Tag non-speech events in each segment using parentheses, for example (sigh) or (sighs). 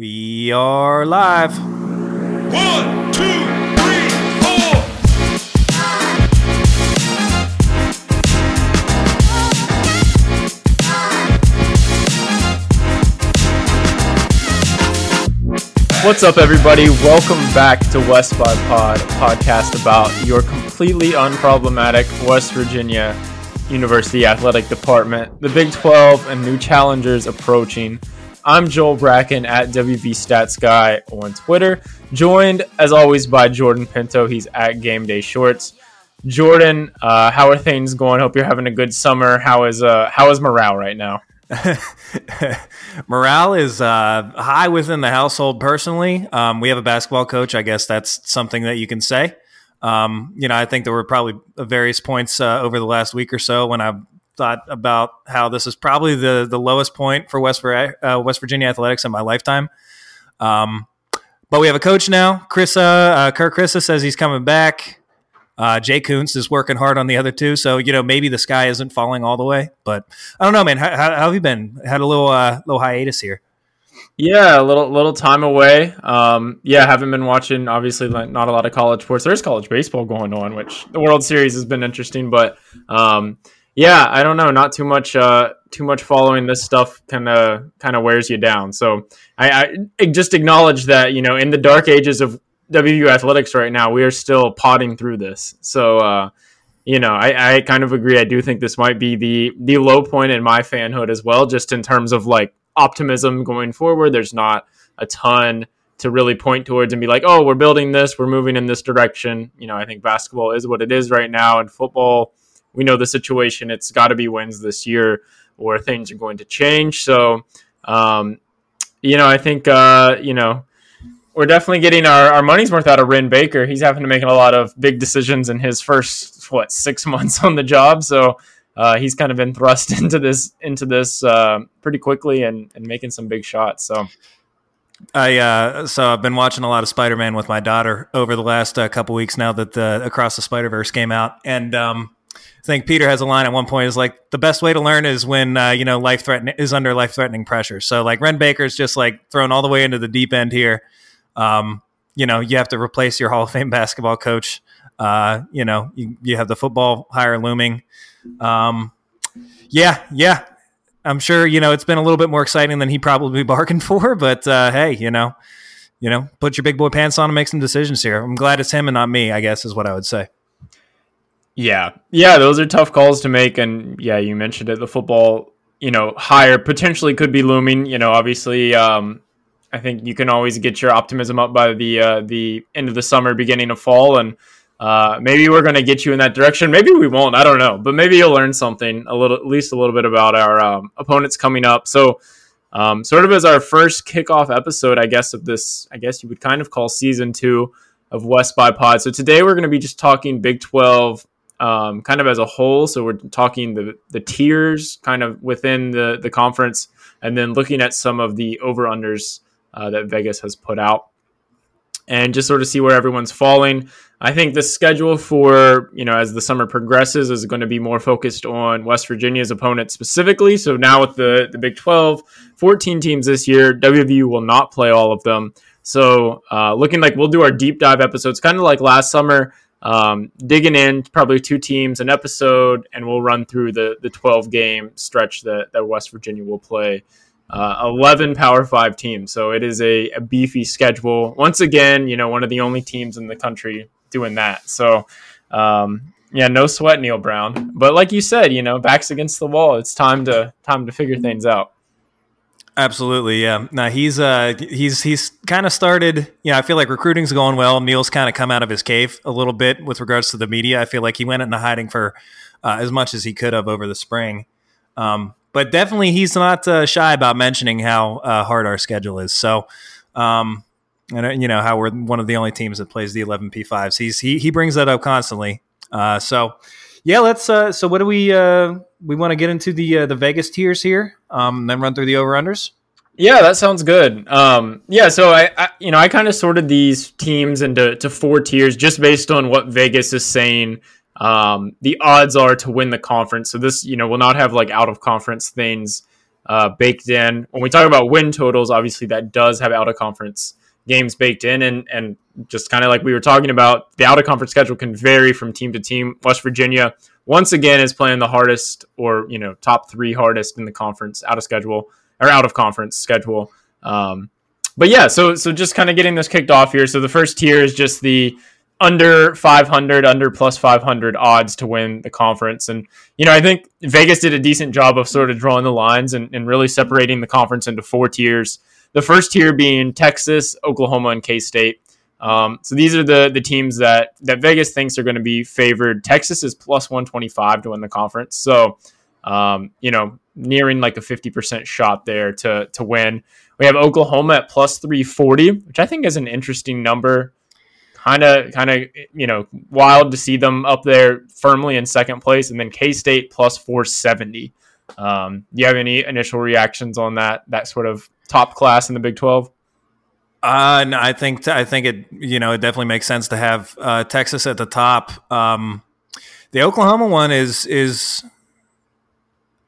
We are live. One, two, three, four. What's up, everybody? Welcome back to West by Pod, a podcast about your completely unproblematic West Virginia University Athletic Department, the Big 12, and new challengers approaching. I'm Joel Bracken at WV Stats Guy on Twitter, joined as always by Jordan Pinto. He's at Game Day Shorts. Jordan, uh, how are things going? Hope you're having a good summer. How is uh, how is morale right now? (laughs) Morale is uh, high within the household. Personally, um, we have a basketball coach. I guess that's something that you can say. Um, you know, I think there were probably various points uh, over the last week or so when I thought about how this is probably the the lowest point for West, uh, West Virginia athletics in my lifetime. Um, but we have a coach now. Chris, uh, Kerr Kriisa says he's coming back. Uh, Jay Kuntz is working hard on the other two, so you know maybe the sky isn't falling all the way. But I don't know, man. How, how have you been? Had a little uh, little hiatus here. Yeah, a little little time away. Um, yeah, haven't been watching. Obviously, not a lot of college sports. There's college baseball going on, which the World Series has been interesting. But um, yeah, I don't know. Not too much. Uh, too much following this stuff kind of kind of wears you down. So I, I just acknowledge that you know in the dark ages of WVU athletics right now, we are still potting through this. So, uh, you know, I, I kind of agree. I do think this might be the the low point in my fanhood as well, just in terms of like optimism going forward. There's not a ton to really point towards and be like, oh, we're building this, we're moving in this direction. You know, I think basketball is what it is right now, and football, we know the situation. It's got to be wins this year, or things are going to change. So, um, you know, I think uh, you know we're definitely getting our, our money's worth out of Wren Baker. He's having to make a lot of big decisions in his first what six (laughs) months on the job. So uh, he's kind of been thrust (laughs) into this into this uh, pretty quickly and, and making some big shots. So I uh, so I've been watching a lot of Spider Man with my daughter over the last uh, couple weeks now that the Across the Spider Verse came out, and um, I think Peter has a line at one point is like the best way to learn is when uh, you know life threatening is under life threatening pressure. So like Wren Baker's just like thrown all the way into the deep end here. Um, you know, you have to replace your Hall of Fame basketball coach. Uh, you know, you, you have the football hire looming. Um, yeah, yeah. I'm sure, you know, it's been a little bit more exciting than he probably (laughs) bargained for, but uh, hey, you know, you know, put your big boy pants on and make some decisions here. I'm glad it's him and not me, I guess is what I would say. Yeah. Yeah, those are tough calls to make and yeah, you mentioned it, the football, you know, hire potentially could be looming, you know, obviously um I think you can always get your optimism up by the uh, the end of the summer, beginning of fall, and uh, maybe we're going to get you in that direction. Maybe we won't. I don't know, but maybe you'll learn something a little, at least a little bit about our um, opponents coming up. So, um, sort of as our first kickoff episode, I guess of this, I guess you would kind of call season two of West by Pod. So today we're going to be just talking Big Twelve. Um, kind of as a whole, so we're talking the the tiers kind of within the the conference, and then looking at some of the over unders uh, that Vegas has put out, and just sort of see where everyone's falling. I think the schedule for you know as the summer progresses is going to be more focused on West Virginia's opponent specifically. So now with the the Big 12, 14 teams this year, WVU will not play all of them. So uh, looking like we'll do our deep dive episodes, kind of like last summer, um, digging in probably two teams an episode, and we'll run through the the 12 game stretch that that West Virginia will play uh, 11 Power Five teams. So it is a, a, beefy schedule. Once again, you know, one of the only teams in the country doing that. So, um, yeah, no sweat, Neal Brown. But like you said, you know, backs against the wall. It's time to time to figure things out. Absolutely, yeah. Now he's uh he's he's kind of started. Yeah, I feel like recruiting's going well. Neal's kind of come out of his cave a little bit with regards to the media. I feel like he went into hiding for uh, as much as he could have over the spring. Um, but definitely he's not uh, shy about mentioning how uh, hard our schedule is. So, um, and uh, you know how we're one of the only teams that plays the 11 P5s. He's he he brings that up constantly. Uh, so, yeah, let's. Uh, so, what do we uh, we want to get into the the Vegas tiers here, um, then run through the over unders. Yeah, that sounds good. Um, yeah, so I, I you know I kind of sorted these teams into to four tiers just based on what Vegas is saying um, the odds are to win the conference. So this, you know, will not have like out of conference things uh, baked in. When we talk about win totals, obviously that does have out of conference games baked in, and and just kind of like we were talking about, the out of conference schedule can vary from team to team. West Virginia once again is playing the hardest, or you know, top three hardest in the conference out of schedule or out of conference schedule. Um, but yeah, so so just kind of getting this kicked off here. So the first tier is just the under 500, under plus 500 odds to win the conference. And, you know, I think Vegas did a decent job of sort of drawing the lines and, and really separating the conference into four tiers. The first tier being Texas, Oklahoma, and K State. Um, so these are the the teams that that Vegas thinks are going to be favored. Texas is plus 125 to win the conference. So, um, you know, nearing like a 50% shot there to to win. We have Oklahoma at plus 340, which I think is an interesting number kind of kind of you know wild to see them up there firmly in second place, and then K State plus four seventy. Um, do you have any initial reactions on that that sort of top class in the Big Twelve? Uh, no, I think I think it you know it definitely makes sense to have uh, Texas at the top. Um, the Oklahoma one is is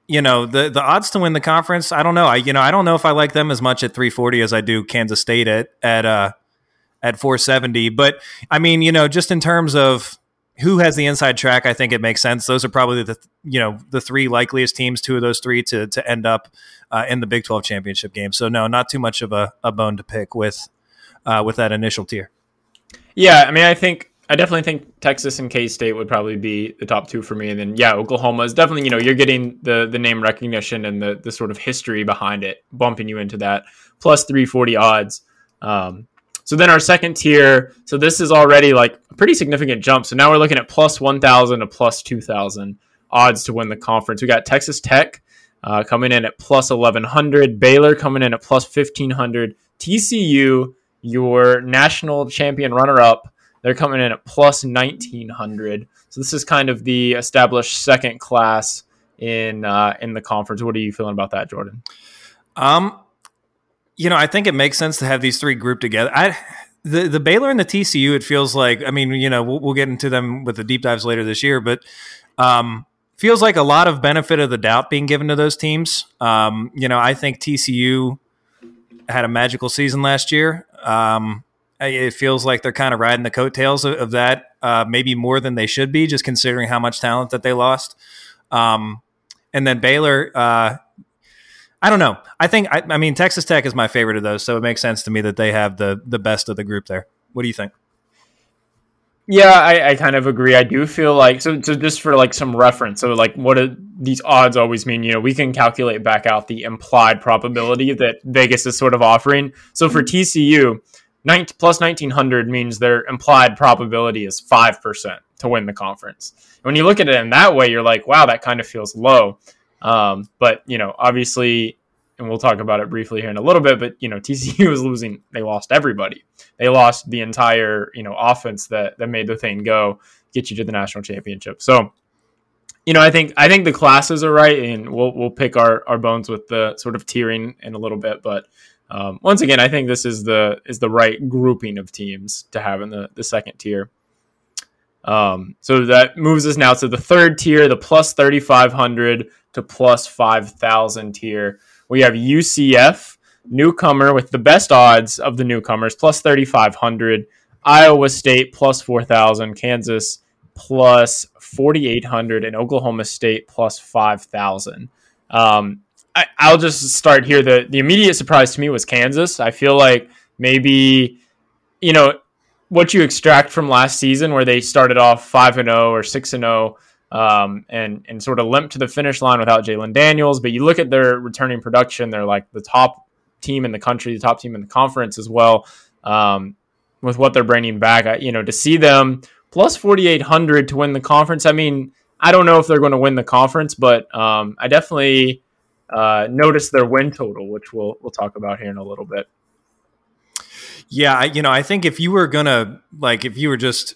you know the the odds to win the conference. I don't know. I you know I don't know if I like them as much at 340 as I do Kansas State at at uh, at 470. But I mean, you know, just in terms of who has the inside track, I think it makes sense. Those are probably the you know the three likeliest teams, two of those three to to end up uh, in the Big 12 championship game. So no, not too much of a, a bone to pick with uh, with that initial tier. Yeah, I mean, I think I definitely think Texas and K State would probably be the top two for me, and then yeah, Oklahoma is definitely you know you're getting the the name recognition and the the sort of history behind it, bumping you into that plus 340 odds. Um, so then our second tier, so this is already like a pretty significant jump. So now we're looking at plus 1,000 to plus 2,000 odds to win the conference. We got Texas Tech uh, coming in at plus 1,100, Baylor coming in at plus 1,500, TCU, your national champion runner up, they're coming in at plus 1,900. So this is kind of the established second class in uh, in the conference. What are you feeling about that, Jordan? Um, you know, I think it makes sense to have these three grouped together. I the the Baylor and the TCU, it feels like. I mean, you know, we'll, we'll get into them with the deep dives later this year, but um, feels like a lot of benefit of the doubt being given to those teams. Um, you know, I think TCU had a magical season last year. Um, it feels like they're kind of riding the coattails of, of that, uh, maybe more than they should be, just considering how much talent that they lost. Um, and then Baylor, uh, I don't know. I think I, I, mean Texas Tech is my favorite of those, so it makes sense to me that they have the the best of the group there. What do you think? Yeah, I, I kind of agree. I do feel like so. So just for like some reference, so like what do these odds always mean? You know, we can calculate back out the implied probability that Vegas is sort of offering. So for TCU, 19, plus nineteen hundred means their implied probability is five percent to win the conference. When you look at it in that way, you're like, wow, that kind of feels low. Um, but you know, obviously, and we'll talk about it briefly here in a little bit. But you know, (laughs) TCU was losing; they lost everybody. They lost the entire you know offense that that made the thing go, get you to the national championship. So, you know, I think I think the classes are right, and we'll we'll pick our our bones with the sort of tiering in a little bit. But um, once again, I think this is the is the right grouping of teams to have in the the second tier. Um, so that moves us now to the third tier, the plus 3,500 to plus 5,000 tier. We have UCF, newcomer with the best odds of the newcomers, plus 3,500. Iowa State, plus 4,000. Kansas, plus 4,800. And Oklahoma State, plus 5,000. Um, I, I'll just start here. The the immediate surprise to me was Kansas. I feel like maybe you know what you extract from last season, where they started off five and zero or six and zero. Um, and and sort of limped to the finish line without Jalon Daniels, but you look at their returning production; they're like the top team in the country, the top team in the conference as well. Um, with what they're bringing back, you know, to see them plus forty eight hundred to win the conference. I mean, I don't know if they're going to win the conference, but um, I definitely uh, noticed their win total, which we'll we'll talk about here in a little bit. Yeah, I, you know, I think if you were gonna like, if you were just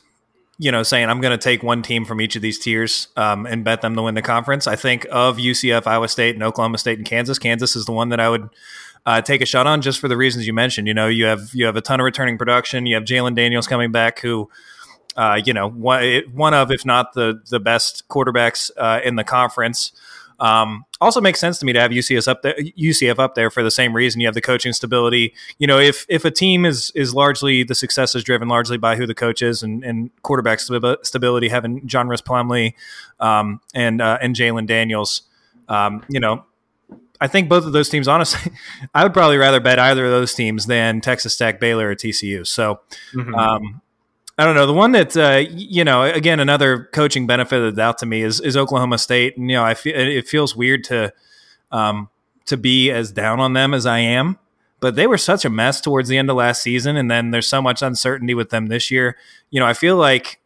you know, saying I'm to take one team from each of these tiers um, and bet them to win the conference. I think of UCF, Iowa State, and Oklahoma State and Kansas. Kansas is the one that I would uh, take a shot on just for the reasons you mentioned. You know, you have you have a ton of returning production. You have Jalon Daniels coming back, who, uh, you know, one, one of if not the the best quarterbacks uh, in the conference. Um, also makes sense to me to have UCS up there, UCF up there for the same reason. You have the coaching stability. You know, if if a team is is largely the success is driven largely by who the coach is and, and quarterback stability, having John Rhys Plumlee um, and uh, and Jalon Daniels, um, you know, I think both of those teams. Honestly, (laughs) I would probably rather bet either of those teams than Texas Tech, Baylor, or TCU. So. Mm-hmm. Um, I don't know. The one that uh, you know, again, another coaching benefit of the doubt to me is is Oklahoma State. And, you know, I feel it feels weird to um, to be as down on them as I am, but they were such a mess towards the end of last season, and then there's so much uncertainty with them this year. You know, I feel like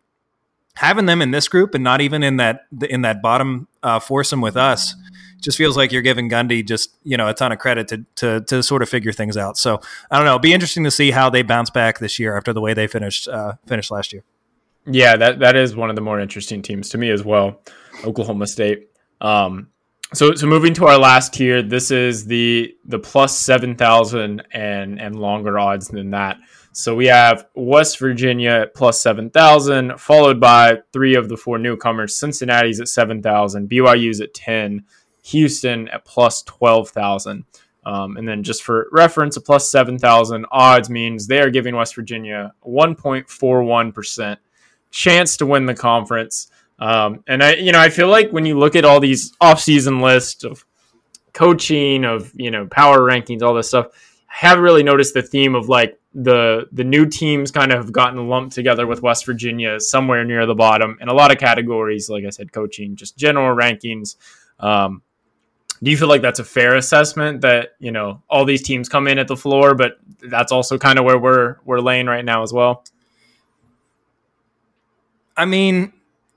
having them in this group and not even in that in that bottom uh, foursome with us just feels like you're giving Gundy just you know a ton of credit to, to to sort of figure things out. So I don't know. It'll be interesting to see how they bounce back this year after the way they finished uh, finished last year. Yeah, that that is one of the more interesting teams to me as well, Oklahoma State. Um, so so moving to our last tier, this is the the plus seven thousand and and longer odds than that. So we have West Virginia at plus 7,000, followed by three of the four newcomers. Cincinnati's at 7,000, BYU's at 10, Houston at plus 12,000. Um, and then just for reference, a plus 7,000 odds means they are giving West Virginia 1.41% chance to win the conference. Um, and I, you know, I feel like when you look at all these offseason lists of coaching, of, you know, power rankings, all this stuff, I haven't really noticed the theme of like the the new teams kind of have gotten lumped together with West Virginia somewhere near the bottom in a lot of categories. Like I said, coaching, just general rankings. Um, do you feel like that's a fair assessment that you know all these teams come in at the floor, but that's also kind of where we're we're laying right now as well? I mean,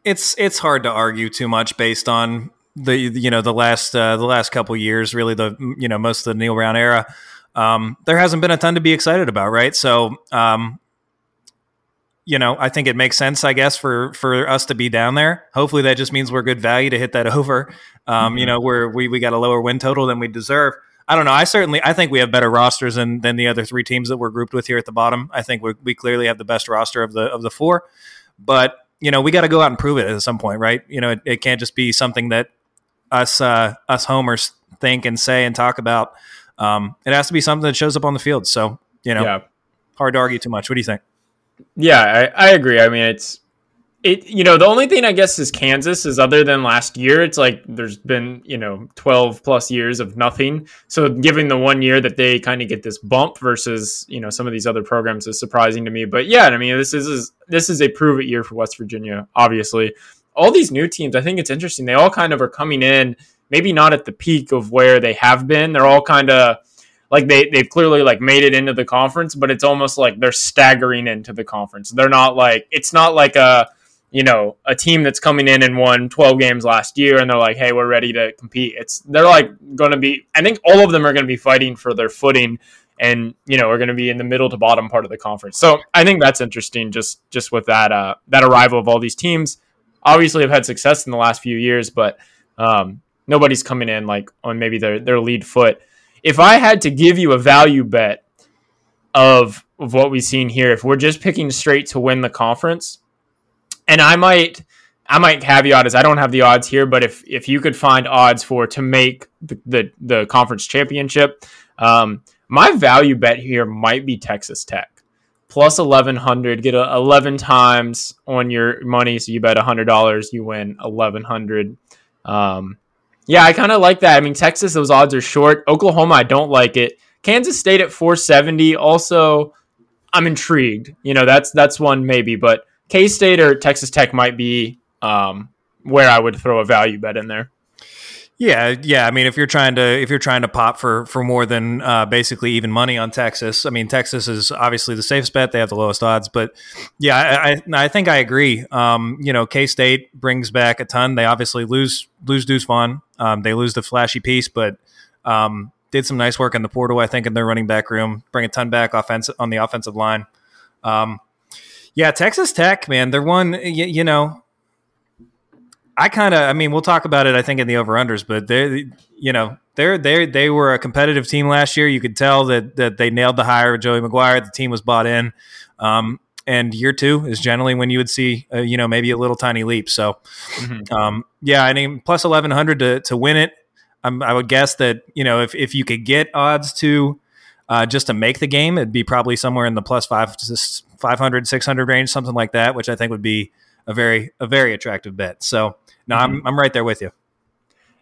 it's it's hard to argue too much based on the you know the last uh, the last couple years, really the you know most of the Neal Brown era. Um, there hasn't been a ton to be excited about, right? So um, you know, I think it makes sense, I guess, for for us to be down there. Hopefully, that just means we're good value to hit that (laughs) over. Um, mm-hmm. You know, where we we got a lower win total than we deserve. I don't know. I certainly I think we have better rosters than than the other three teams that we're grouped with here at the bottom. I think we we clearly have the best roster of the of the four, but you know, we got to go out and prove it at some point, right? You know, it, it can't just be something that us uh, us homers think and say and talk about. Um, it has to be something that shows up on the field. So you know, yeah. hard to argue too much. What do you think? Yeah, I, I agree. I mean, it's it. You know, the only thing I guess is Kansas is other than last year, it's like there's been you know 12 plus years of nothing. So giving the one year that they kind of get this bump versus you know some of these other programs is surprising to me. But yeah, I mean, this is this is a prove it year for West Virginia. Obviously, all these new teams, I think it's interesting. They all kind of are coming in, maybe not at the peak of where they have been. They're all kind of like they they've clearly like made it into the conference, but it's almost like they're staggering into the conference. They're not like it's not like a you know a team that's coming in and won 12 games last year and they're like hey we're ready to compete. It's they're like going to be i think all of them are going to be fighting for their footing and you know are going to be in the middle to bottom part of the conference. So i think that's interesting just just with that uh that arrival of all these teams. Obviously have had success in the last few years but um nobody's coming in like on maybe their their lead foot if I had to give you a value bet of of what we've seen here, if we're just picking straight to win the conference, and I might I might caveat as I don't have the odds here, but if if you could find odds for to make the the, the conference championship, um, my value bet here might be Texas Tech. Plus 1100 get a, 11 times on your money so you bet $100 you win 1100 um, Yeah, I kind of like that. I mean, Texas, those odds are short. Oklahoma, I don't like it. Kansas State at 470. Also, I'm intrigued. You know, that's that's one maybe, but K State or Texas Tech might be um, where I would throw a value bet in there. Yeah, yeah. I mean, if you're trying to if you're trying to pop for for more than uh, basically even money on Texas, I mean, Texas is obviously the safest bet. They have the lowest odds, but yeah, I I, I think I agree. Um, you know, K State brings back a ton. They obviously lose lose Deuce Vaughn. Um, they lose the flashy piece, but um, did some nice work in the portal. I think in their running back room, bring a ton back offense on the offensive line. Um, yeah, Texas Tech, man, they're one. You, you know, I kind of, I mean, we'll talk about it. I think in the over unders, but they, you know, they're they they were a competitive team last year. You could tell that that they nailed the hire of Joey McGuire. The team was bought in. Um, and year two is generally when you would see, uh, you know, maybe a little tiny leap. So, mm-hmm. um, yeah, I mean, plus eleven hundred to to win it. I'm, i would guess that you know if if you could get odds to uh, just to make the game, it'd be probably somewhere in the plus five 500, 600 range, something like that, which I think would be a very a very attractive bet. So no, mm-hmm. I'm I'm right there with you.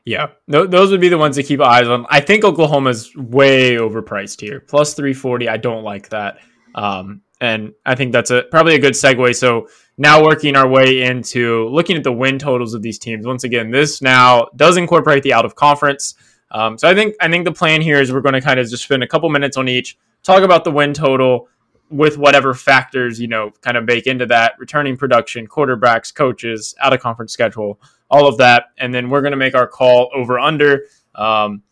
Yeah, no, those would be the ones to keep eyes on. I think Oklahoma's way overpriced here, plus 340. I don't like that, um, and I think that's a probably a good segue. So now working our way into looking at the win totals of these teams. Once again, this now does incorporate the out of conference. Um, so I think I think the plan here is we're going to kind of just spend a couple minutes on each, talk about the win total, with whatever factors you know kind of bake into that returning production quarterbacks coaches out of conference schedule all of that. And then we're going to make our call over under. Um,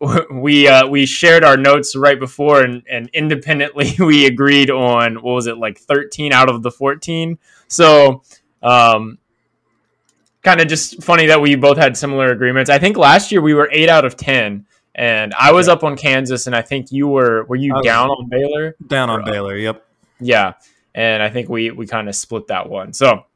(laughs) we uh, we shared our notes right before and, and independently (laughs) we agreed on what was it like 13 out of the 14 so um, kind of just funny that we both had similar agreements. I think last year we were 8 out of 10 and I was yeah. up on Kansas, and I think you were were you down on Baylor? Down on uh, Baylor, yep. Yeah, and I think we we kind of split that one. So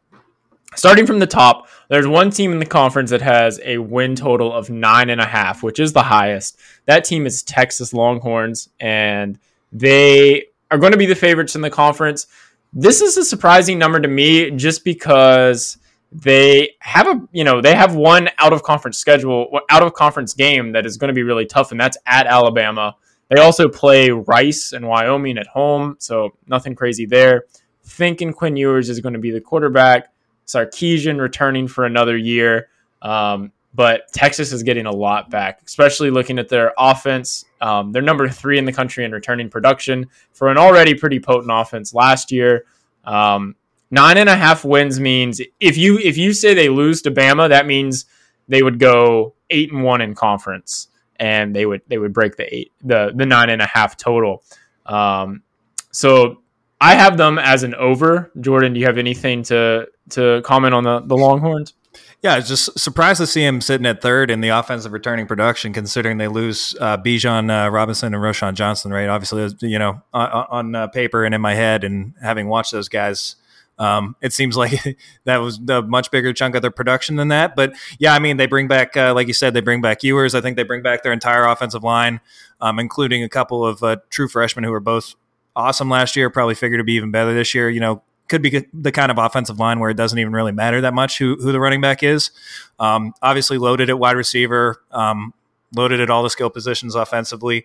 starting from the top, there's one team in the conference that has a win total of nine and a half, which is the highest. That team is Texas Longhorns, and they are going to be the favorites in the conference. This is a surprising number to me, just because they have a you know they have one out of conference schedule out of conference game that is going to be really tough and that's at alabama. They also play rice and wyoming at home so nothing crazy there. Thinking quinn ewers is going to be the quarterback. Sarkisian returning for another year. Um, but texas is getting a lot back especially looking at their offense. Um, they're number three in the country in returning production for an already pretty potent offense last year. Um, Nine and a half wins means if you if you say they lose to Bama, that means they would go eight and one in conference, and they would they would break the eight the the nine and a half total. Um, so I have them as an over. Jordan, do you have anything to to comment on the the Longhorns? Yeah, just surprised to see him sitting at third in the offensive returning production, considering they lose uh, Bijan uh, Robinson and Roschon Johnson. Right, obviously, you know, on, on uh, paper and in my head, and having watched those guys um, it seems like (laughs) that was a much bigger chunk of their production than that. But yeah, I mean, they bring back, uh, like you said, they bring back Ewers. I think they bring back their entire offensive line, um, including a couple of uh, true freshmen who were both awesome last year. Probably figure to be even better this year. You know, could be the kind of offensive line where it doesn't even really matter that much who, who the running back is. Um, obviously, loaded at wide receiver, um, loaded at all the skill positions offensively.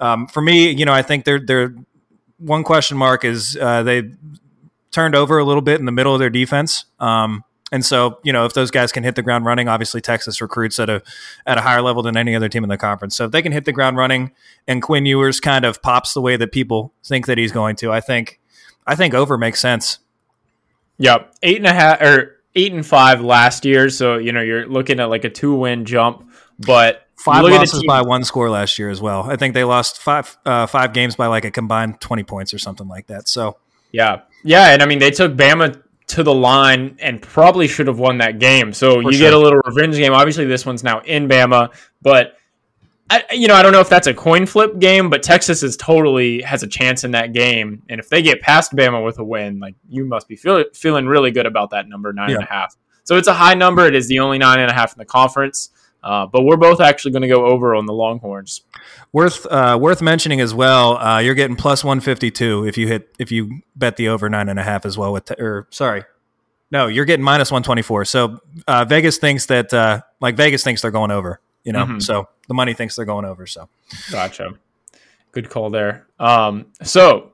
Um, for me, you know, I think they're they're one question mark is uh, they turned over a little bit in the middle of their defense. Um, and so, you know, if those guys can hit the ground running, obviously Texas recruits at a at a higher level than any other team in the conference. So if they can hit the ground running, and Quinn Ewers kind of pops the way that people think that he's going to, I think I think over makes sense. Yep, eight and a half or eight and five last year. So you know you're looking at like a two win jump, but five losses by one score last year as well. I think they lost five uh, five games by like a combined twenty points or something like that. So yeah, yeah, and I mean they took Bama to the line and probably should have won that game. So For you sure. get a little revenge game. Obviously, this one's now in Bama, but I, you know I don't know if that's a coin flip game, but Texas is totally has a chance in that game. And if they get past Bama with a win, like you must be feel, feeling really good about that number nine yeah. and a half. So it's a high number. It is the only nine and a half in the conference. Uh, but we're both actually going to go over on the Longhorns. Worth uh, worth mentioning as well. Uh, you're getting plus one fifty two if you hit if you bet the over nine and a half as well with te- or sorry, No, you're getting minus 124. So uh, Vegas thinks that, uh, like Vegas thinks they're going over, you know? Mhm. So the money thinks they're going over. So Gotcha. Good call there. Um, so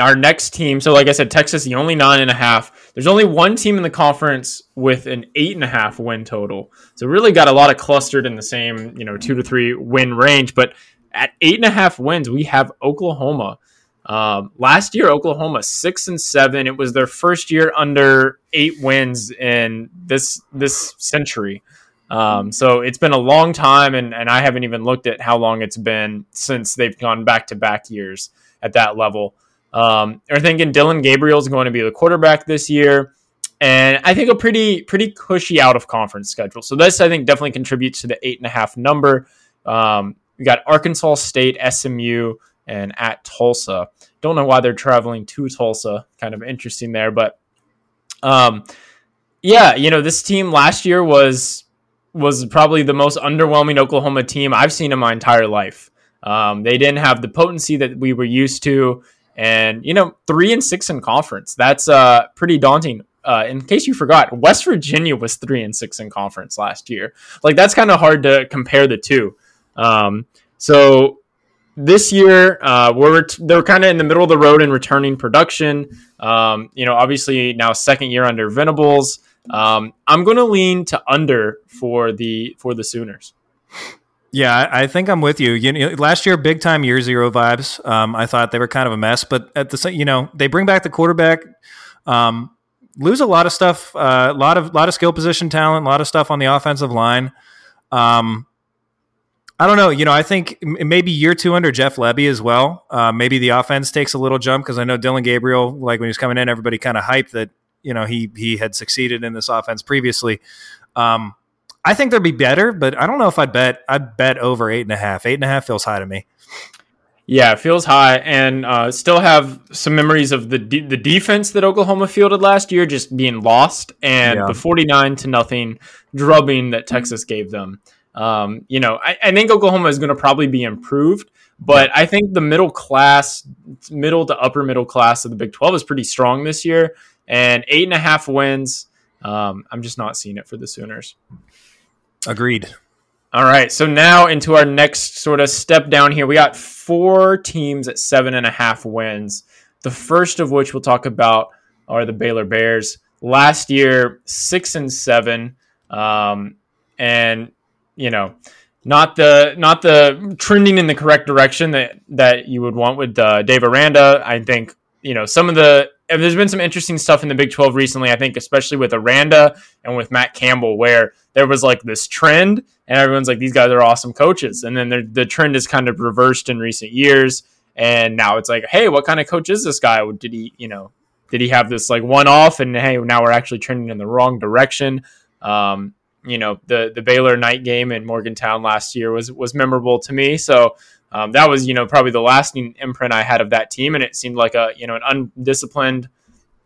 our next team. So like I said, Texas the only nine and a half. There's only one team in the conference with an eight and a half win total. So really got a lot of clustered in the same you know two to three win range. But at eight and a half wins, we have Oklahoma. Um, last year, Oklahoma six and seven. It was their first year under eight wins in this this century. Um, so it's been a long time, and, and I haven't even looked at how long it's been since they've gone back to back years at that level. Um, they're thinking Dillon Gabriel is going to be the quarterback this year, and I think a pretty pretty cushy out of conference schedule. So this I think definitely contributes to the eight and a half number. Um, we got Arkansas State, SMU, and at Tulsa. Don't know why they're traveling to Tulsa. Kind of interesting there, but um, yeah, you know this team last year was was probably the most underwhelming Oklahoma team I've seen in my entire life. Um, they didn't have the potency that we were used to, and you know, three and six in conference. That's uh, pretty daunting. Uh, in case you forgot, West Virginia was three and six in conference last year. Like that's kind of hard to compare the two. Um, so this year, uh, we're they're kind of in the middle of the road in returning production. Um, you know, obviously now second year under Venables. Um, I'm going to lean to under for the for the Sooners. Yeah, I, think I'm with you. You know, last year, big time year zero vibes. Um, I thought they were kind of a mess, but at the same, you know, they bring back the quarterback. Um, lose a lot of stuff, a uh, lot of lot of skill position talent, a lot of stuff on the offensive line. Um, I don't know. You know, I think maybe year two under Jeff Lebby as well. Uh, maybe the offense takes a little jump because I know Dillon Gabriel, like when he was coming in, everybody kind of hyped that you know he he had succeeded in this offense previously. Um, I think they'd be better, but I don't know if I'd bet. I'd bet over eight and a half. Eight and a half feels high to me. Yeah, it feels high, and uh, still have some memories of the de- the defense that Oklahoma fielded last year just being lost, and Yeah. the forty nine to nothing drubbing that Texas gave them. Um, you know, I, I think Oklahoma is going to probably be improved, but I think the middle class, middle to upper middle class of the Big Twelve is pretty strong this year, and eight and a half wins. Um, I'm just not seeing it for the Sooners. Agreed. All right, so now into our next sort of step down here. We got four teams at seven and a half wins. The first of which we'll talk about are the Baylor Bears. Last year, six and seven, um, and you know, not the not the trending in the correct direction that that you would want with uh, Dave Aranda. I think you know some of the there's been some interesting stuff in the Big 12 recently. I think especially with Aranda and with Matt Campbell, where there was like this trend, and everyone's like, these guys are awesome coaches, and then the- trend is kind of reversed in recent years, and now it's like, hey, what kind of coach is this guy? Did he, you know, did he have this like one off, and hey, now we're actually trending in the wrong direction. Um, you know, the the Baylor night game in Morgantown last year was was memorable to me, so. Um, that was, you know, probably the lasting imprint I had of that team, and it seemed like a, you know, an undisciplined,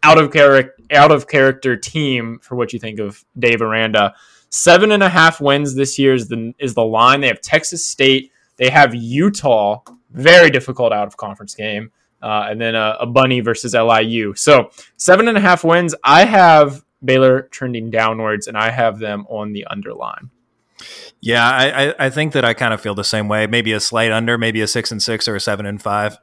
out of character, out of character team for what you think of Dave Aranda. Seven and a half wins this year is the is the line. They have Texas State, they have Utah, very difficult out of conference game, uh, and then a, a Bunny versus LIU. So seven and a half wins. I have Baylor trending downwards, and I have them on the underline. Yeah, I, I, I think that I kind of feel the same way. Maybe a slight under, maybe a six and six or a seven and five.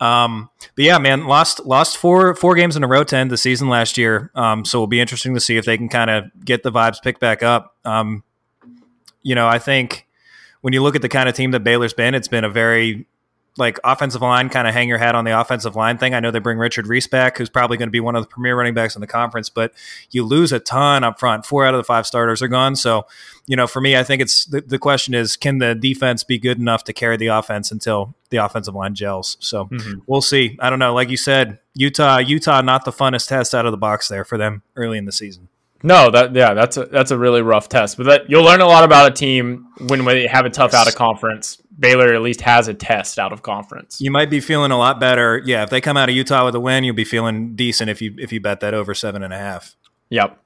Um, but yeah, man, lost lost four four games in a row to end the season last year. Um, so it'll be interesting to see if they can kind of get the vibes picked back up. Um, you know, I think when you look at the kind of team that Baylor's been, it's been a very like offensive line, kind of hang your hat on the offensive line thing. I know they bring Richard Reese back, who's probably going to be one of the premier running backs in the conference, but you lose a ton up front. Four out of the five starters are gone. So, you know, for me, I think it's the, the question is can the defense be good enough to carry the offense until the offensive line gels? So mm-hmm. we'll see. I don't know. Like you said, Utah, Utah, not the funnest test out of the box there for them early in the season. No, that yeah, that's a that's a really rough test. But that you'll learn a lot about a team when they have a tough out of conference. Baylor at least has a test out of conference. You might be feeling a lot better. Yeah, if they come out of Utah with a win, you'll be feeling decent if you if you bet that over seven and a half. Yep.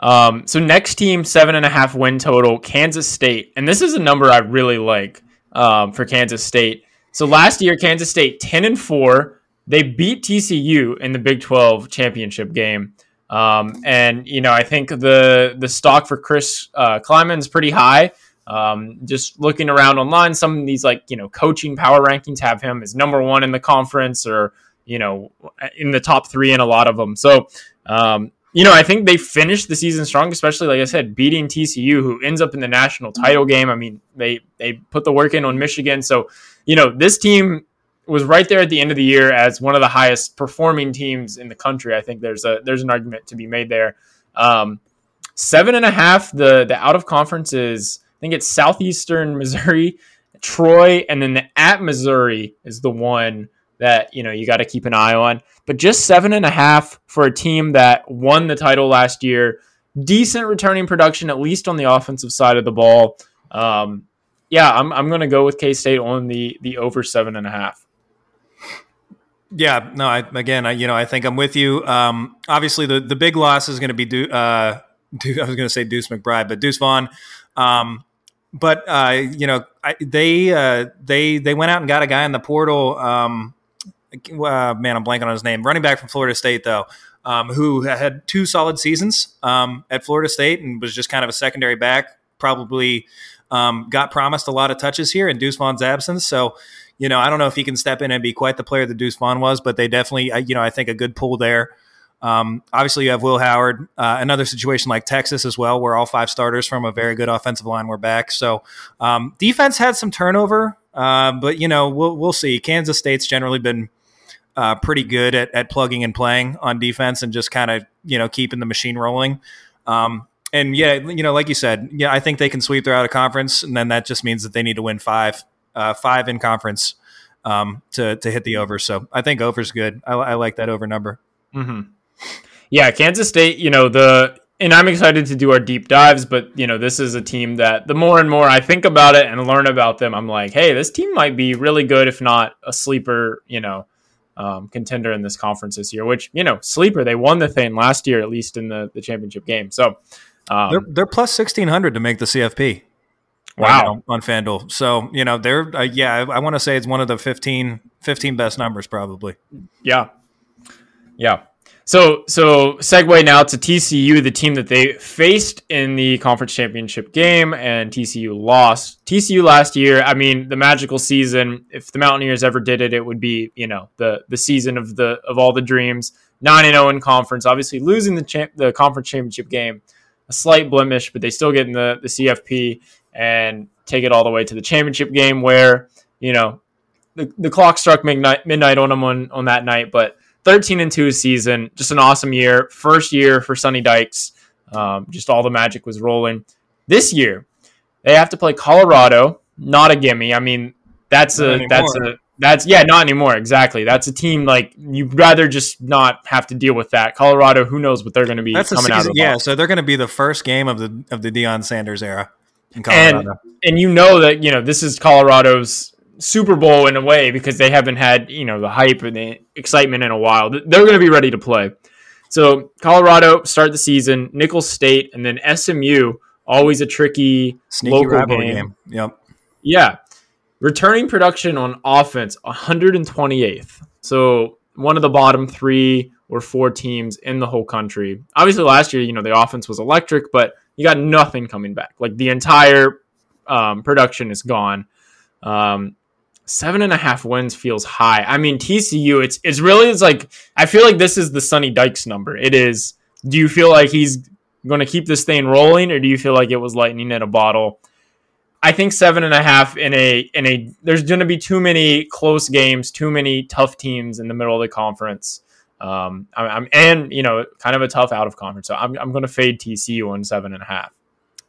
Um, so next team seven and a half win total, Kansas State, and this is a number I really like um, for Kansas State. So last year, Kansas State ten and four. They beat TCU in the Big Twelve championship game. Um, and you know, I think the the stock for Chris uh, Klieman's pretty high. Um, just looking around online, some of these like you know coaching power rankings have him as number one in the conference, or you know in the top three in a lot of them. So um, you know, I think they finished the season strong, especially like I said, beating TCU, who ends up in the national title game. I mean, they they put the work in on Michigan, so you know this team was right there at the end of the year as one of the highest performing teams in the country. I think there's a there's an argument to be made there. Um, seven and a half. The the out of conference is think it's southeastern Missouri, Troy, and then the at Missouri is the one that you know you got to keep an eye on. But just seven and a half for a team that won the title last year. Decent returning production, at least on the offensive side of the ball. Um, yeah, I'm I'm going to go with K State on the the over seven and a half. Yeah, no, I, again, I, you know, I think I'm with you. Um, obviously, the, the big loss is going to be, du- uh, I was going to say Deuce McBride, but Deuce Vaughn. Um, but uh, you know, I, they uh, they they went out and got a guy in the portal. Um, uh, man, I'm blanking on his name. Running back from Florida State, though, um, who had two solid seasons um, at Florida State and was just kind of a secondary back. Probably um, got promised a lot of touches here in Deuce Vaughn's absence. So, you know, I don't know if he can step in and be quite the player that Deuce Vaughn was, but they definitely, you know, I think a good pull there. Um, obviously, you have Will Howard. Uh, another situation like Texas as well, where all five starters from a very good offensive line were back. So um, defense had some turnover, uh, but you know we'll we'll see. Kansas State's generally been uh, pretty good at, at plugging and playing on defense and just kind of you know keeping the machine rolling. Um, and yeah, you know, like you said, yeah, I think they can sweep throughout a conference, and then that just means that they need to win five, uh, five in conference um, to to hit the over. So I think over's good. I, I like that over number. Mm-hmm. Yeah, Kansas State. You know the, and I'm excited to do our deep dives. But you know, this is a team that the more and more I think about it and learn about them, I'm like, hey, this team might be really good, if not a sleeper. You know, um, contender in this conference this year. Which you know, sleeper. They won the thing last year, at least in the the championship game. So um, they're, they're plus sixteen hundred to make the CFP. Wow, right on FanDuel. So you know they're uh, yeah. I, I want to say it's one of the 15, 15 best numbers probably. Yeah, yeah. So so segue now to TCU, the team that they faced in the conference championship game, and TCU lost. TCU last year, I mean, the magical season. If the Mountaineers ever did it, it would be you know the the season of the of all the dreams. Nine and zero in conference, obviously losing the champ, the conference championship game, a slight blemish, but they still get in the the CFP and take it all the way to the championship game where you know the, the clock struck midnight midnight on them on, on that night, but 13 and 2 season, just an awesome year. First year for Sonny Dykes. Um, just all the magic was rolling. This year, they have to play Colorado, not a gimme. I mean, that's not a that's a that's yeah, not anymore. Exactly. That's a team like you'd rather just not have to deal with that. Colorado, who knows what they're going to be that's coming season, out of. yeah, so they're going to be the first game of the of the Deion Sanders era in Colorado. And and you know that you know this is Colorado's Super Bowl in a way because they haven't had you know the hype and the excitement in a while. They're going to be ready to play. So Colorado start the season, Nicholls State, and then SMU. Always a tricky Sneaky local game. game. Yep. Yeah, returning production on offense 128th. So one of the bottom three or four teams in the whole country. Obviously, last year you know the offense was electric, but you got nothing coming back. Like the entire um, production is gone. Um, seven and a half wins feels high. I mean, TCU, it's it's really it's like I feel like this is the Sonny Dykes number. It is. Do you feel like he's going to keep this thing rolling, or do you feel like it was lightning in a bottle? I think seven and a half in a in a there's going to be too many close games, too many tough teams in the middle of the conference. Um, I'm, I'm and you know kind of a tough out of conference. So I'm I'm going to fade TCU on seven and a half.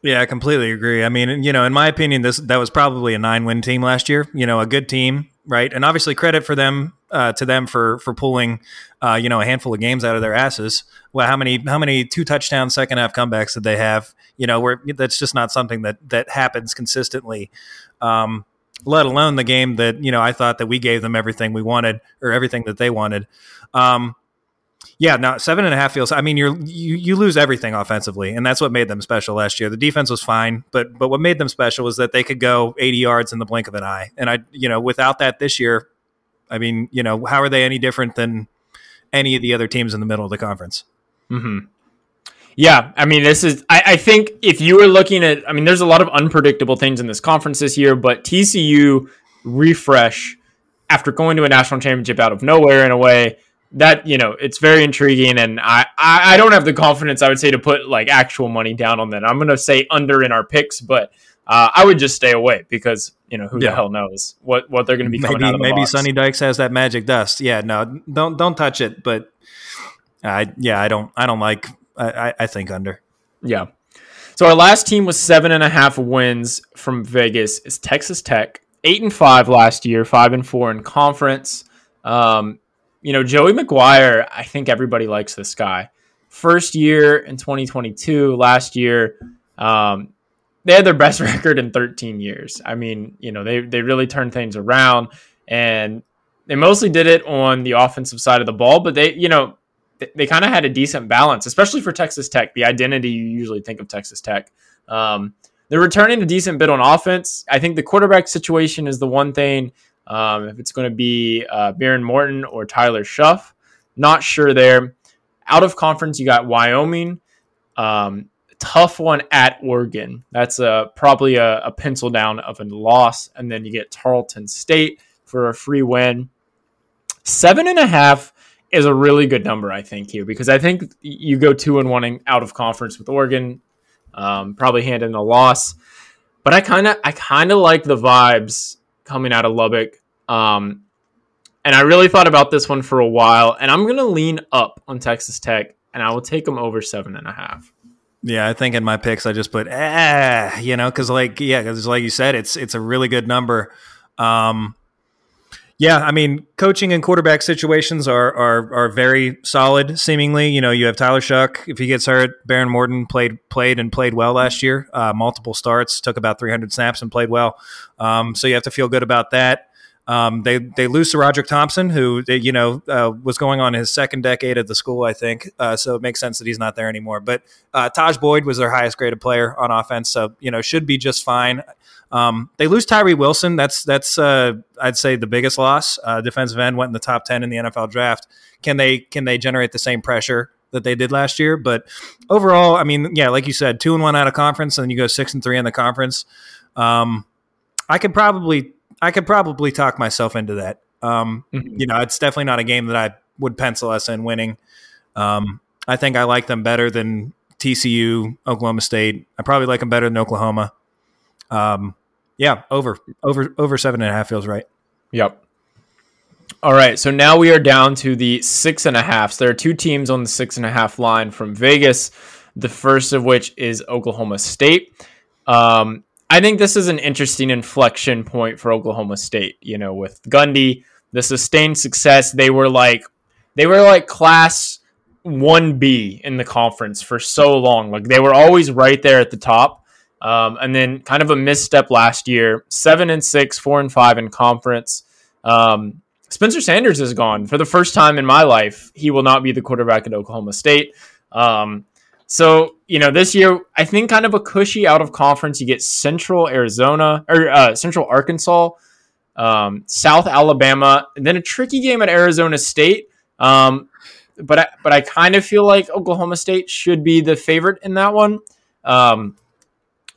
Yeah, I completely agree. I mean, you know, in my opinion, this that was probably a nine-win team last year. You know, a good team, right? And obviously, credit for them uh, to them for for pulling, uh, you know, a handful of games out of their asses. Well, how many how many two touchdown second half comebacks did they have? You know, where that's just not something that that happens consistently. Um, let alone the game that you know I thought that we gave them everything we wanted or everything that they wanted. Um, yeah, no, seven and a half feels. I mean, you're you, you lose everything offensively, and that's what made them special last year. The defense was fine, but but what made them special was that they could go 80 yards in the blink of an eye. And I, you know, without that this year, I mean, you know, how are they any different than any of the other teams in the middle of the conference? Hmm. Yeah, I mean, this is. I, I think if you were looking at, I mean, there's a lot of unpredictable things in this conference this year, but TCU refresh after going to a national championship out of nowhere in a way that you know it's very intriguing, and I I, don't have the confidence I would say to put like actual money down on that. I'm going to say under in our picks, but uh, I would just stay away because you know who Yeah. the hell knows what what they're going to be coming maybe out of the maybe box. Sonny Dykes has that magic dust. Yeah, no, don't don't touch it. But I yeah, I don't I don't like. I, I, I think under. Yeah. So our last team was seven and a half wins from Vegas. Is Texas Tech eight and five last year, five and four in conference. Um, you know, Joey McGuire. I think everybody likes this guy. First year in 2022. Last year, um, they had their best (laughs) record in 13 years. I mean, you know, they they really turned things around, and they mostly did it on the offensive side of the ball. But they, you know, they, they kind of had a decent balance, especially for Texas Tech. The identity you usually think of Texas Tech. Um, they're returning a decent bit on offense. I think the quarterback situation is the one thing. Um, if it's going to be uh, Behren Morton or Tyler Shough, not sure there. Out of conference, you got Wyoming. Um, tough one at Oregon. That's a, probably a, a pencil down of a loss. And then you get Tarleton State for a free win. Seven and a half is a really good number, I think, here because I think you go two and one out of conference with Oregon, um, probably hand in a loss. But I kind of, I kind of like the vibes coming out of Lubbock. Um, and I really thought about this one for a while, and I'm gonna lean up on Texas Tech, and I will take them over seven and a half. Yeah, I think in my picks I just put ah, you know, because like yeah, because like you said, it's it's a really good number. Um, yeah, I mean, coaching and quarterback situations are are are very solid. Seemingly, you know, you have Tyler Shough. If he gets hurt, Behren Morton played played and played well last year. Uh, multiple starts, took about 300 snaps and played well. Um, so you have to feel good about that. Um, they they lose to Roderick Thompson, who they, you know uh, was going on his second decade at the school, I think. Uh, so it makes sense that he's not there anymore. But uh, Taj Boyd was their highest graded player on offense, so you know should be just fine. Um, they lose Tyree Wilson. That's that's uh, I'd say the biggest loss. Uh, defensive end went in the top ten in the NFL draft. Can they can they generate the same pressure that they did last year? But overall, I mean, yeah, like you said, two and one out of conference, and then you go six and three in the conference. Um, I could probably I could probably talk myself into that. Um, Mhm. You know, it's definitely not a game that I would pencil us in winning. Um, I think I like them better than TCU, Oklahoma State. I probably like them better than Oklahoma. Um, yeah, over over over seven and a half feels right. Yep. All right, so now we are down to the six and a half. So there are two teams on the six and a half line from Vegas. The first of which is Oklahoma State. Um, I think this is an interesting inflection point for Oklahoma State. You know, with Gundy, the sustained success, they were like, they were like class one B in the conference for so long. Like they were always right there at the top. Um, and then kind of a misstep last year, seven and six, four and five in conference. Um, Spencer Sanders is gone for the first time in my life. He will not be the quarterback at Oklahoma State. Um, so you know, this year I think kind of a cushy out of conference. You get Central Arizona or uh, Central Arkansas, um, South Alabama, and then a tricky game at Arizona State. Um, but I, but I kind of feel like Oklahoma State should be the favorite in that one. Um,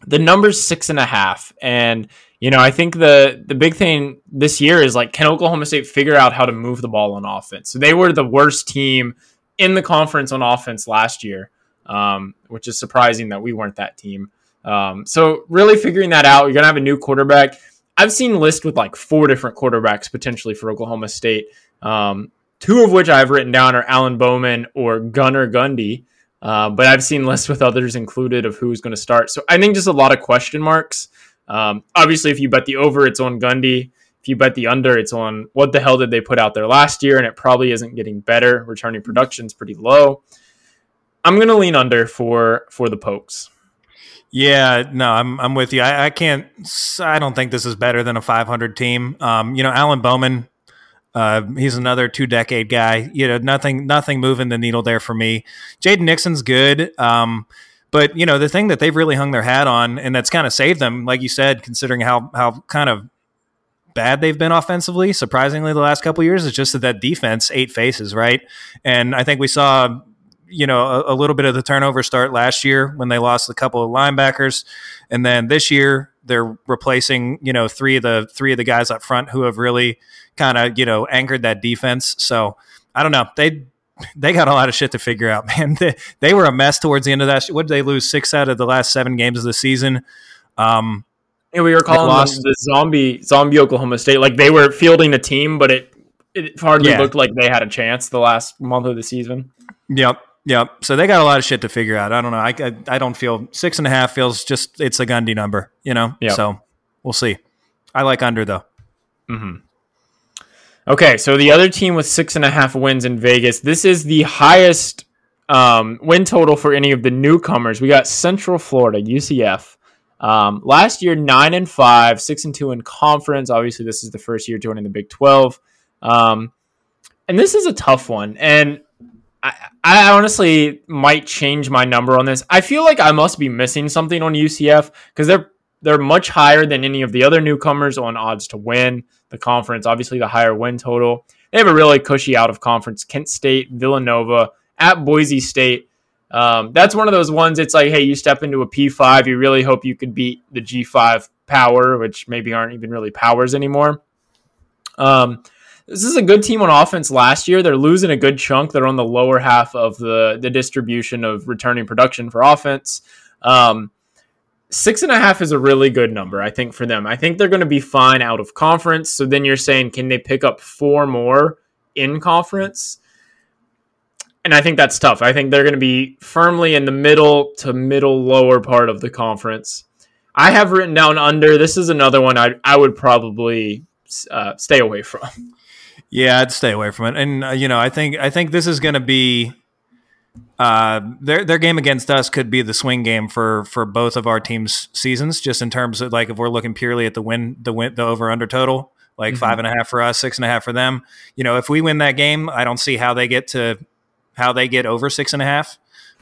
the number's six and a half, and you know I think the the big thing this year is like can Oklahoma State figure out how to move the ball on offense? So they were the worst team in the conference on offense last year, um, which is surprising that we weren't that team. Um, so really figuring that out, you're gonna have a new quarterback. I've seen list with like four different quarterbacks potentially for Oklahoma State. Um, two of which I've written down are Alan Bowman or Gunnar Gundy. Uh, but I've seen lists with others included of who's going to start. So I think just a lot of question marks. Um, obviously, if you bet the over, it's on Gundy. If you bet the under, it's on what the hell did they put out there last year, and it probably isn't getting better. Returning production's pretty low. I'm to lean under for for the Pokes. Yeah, no, I'm I'm with you. I, I can't. I don't think this is better than a 500 team. Um, you know, Alan Bowman, uh, he's another two decade guy. You know, nothing nothing moving the needle there for me. Jaden Nixon's good. Um, but you know, the thing that they've really hung their hat on, and that's kind of saved them, like you said, considering how how kind of bad they've been offensively, surprisingly, the last couple years, is just that that defense, eight faces, right? And I think we saw you know a, a, little bit of the turnover start last year when they lost a couple of linebackers, and then this year they're replacing you know three of the three of the guys up front who have really kind of you know anchored that defense. So I don't know they. They got a lot of shit to figure out, (laughs) man. They, they were a mess towards the end of that. What did they lose? Six out of the last seven games of the season. Um, yeah, we were calling them the zombie zombie Oklahoma State. Like they were fielding a team, but it it hardly yeah. looked like they had a chance the last month of the season. Yep. Yep. So they got a lot of shit to figure out. I don't know. I, I, I don't feel six and a half feels just it's a Gundy number, you know. Yep. So we'll see. I like under though. Mm-hmm. Okay, so the other team with six and a half wins in Vegas. This is the highest um, win total for any of the newcomers. We got Central Florida, UCF. Um, last year, nine and five, six and two in conference. Obviously, this is the first year joining the Big Twelve. Um, and this is a tough one. And I, I honestly might change my number on this. I feel like I must be missing something on UCF because they're they're much higher than any of the other newcomers on odds to win the conference. Obviously, the higher win total. They have a really cushy out of conference. Kent State, Villanova, at Boise State. Um, that's one of those ones. It's like, hey, you step into a P5, you really hope you could beat the G5 power, which maybe aren't even really powers anymore. Um, this is a good team on offense last year. They're losing a good chunk. They're on the lower half of the, the distribution of returning production for offense. Um, six and a half is a really good number, I think, for them. I think they're going to be fine out of conference. So then you're saying, can they pick up four more in conference? And I think that's tough. I think they're going to be firmly in the middle to middle lower part of the conference. I have written down under. This is another one I, I would probably uh, stay away from. Yeah, I'd stay away from it. And uh, you know, I think I think this is going to be uh, their their game against us could be the swing game for for both of our teams' seasons. Just in terms of like if we're looking purely at the win the win the over under total, like mm-hmm. five and a half for us, six and a half for them. You know, if we win that game, I don't see how they get to how they get over six and a half.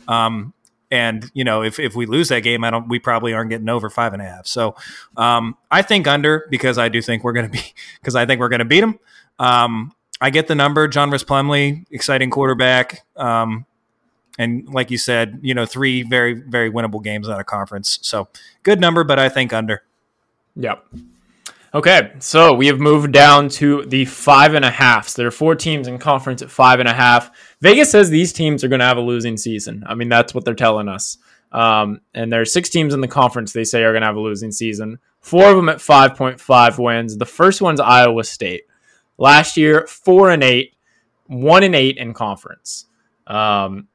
Um, and you know, if, if we lose that game, I don't. We probably aren't getting over five and a half. So um, I think under because I do think we're going to be (laughs) because I think we're going to beat them. Um, I get the number. John Rhys Plumlee, exciting quarterback. Um, and like you said, you know, three very, very winnable games out of conference. So good number, but I think under. Yep. Okay, so we have moved down to the five and a half. So there are four teams in conference at five and a half. Vegas says these teams are going to have a losing season. I mean, that's what they're telling us. Um, and there are six teams in the conference they say are going to have a losing season. Four of them at 5.5 wins. The first one's Iowa State. Last year, four and eight, one and eight in conference. Um,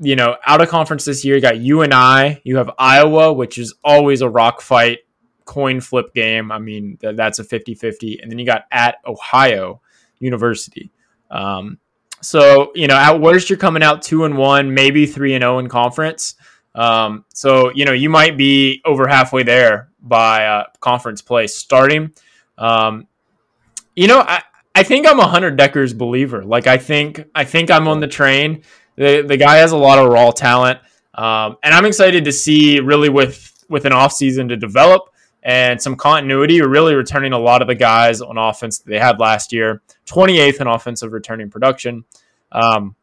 you know, out of conference this year, you got you and I. You have Iowa, which is always a rock fight, coin flip game. I mean, th- that's a 50 50. And then you got at Ohio University. Um, so, you know, at worst, you're coming out two and one, maybe three and oh in conference. Um, so, you know, you might be over halfway there by uh, conference play starting. Um, you know, I, I think I'm a Hunter Dekkers believer. Like I think I think I'm on the train. The the guy has a lot of raw talent, um, and I'm excited to see really with with an off season to develop and some continuity. Really returning a lot of the guys on offense that they had last year. 28th in offensive returning production. Um,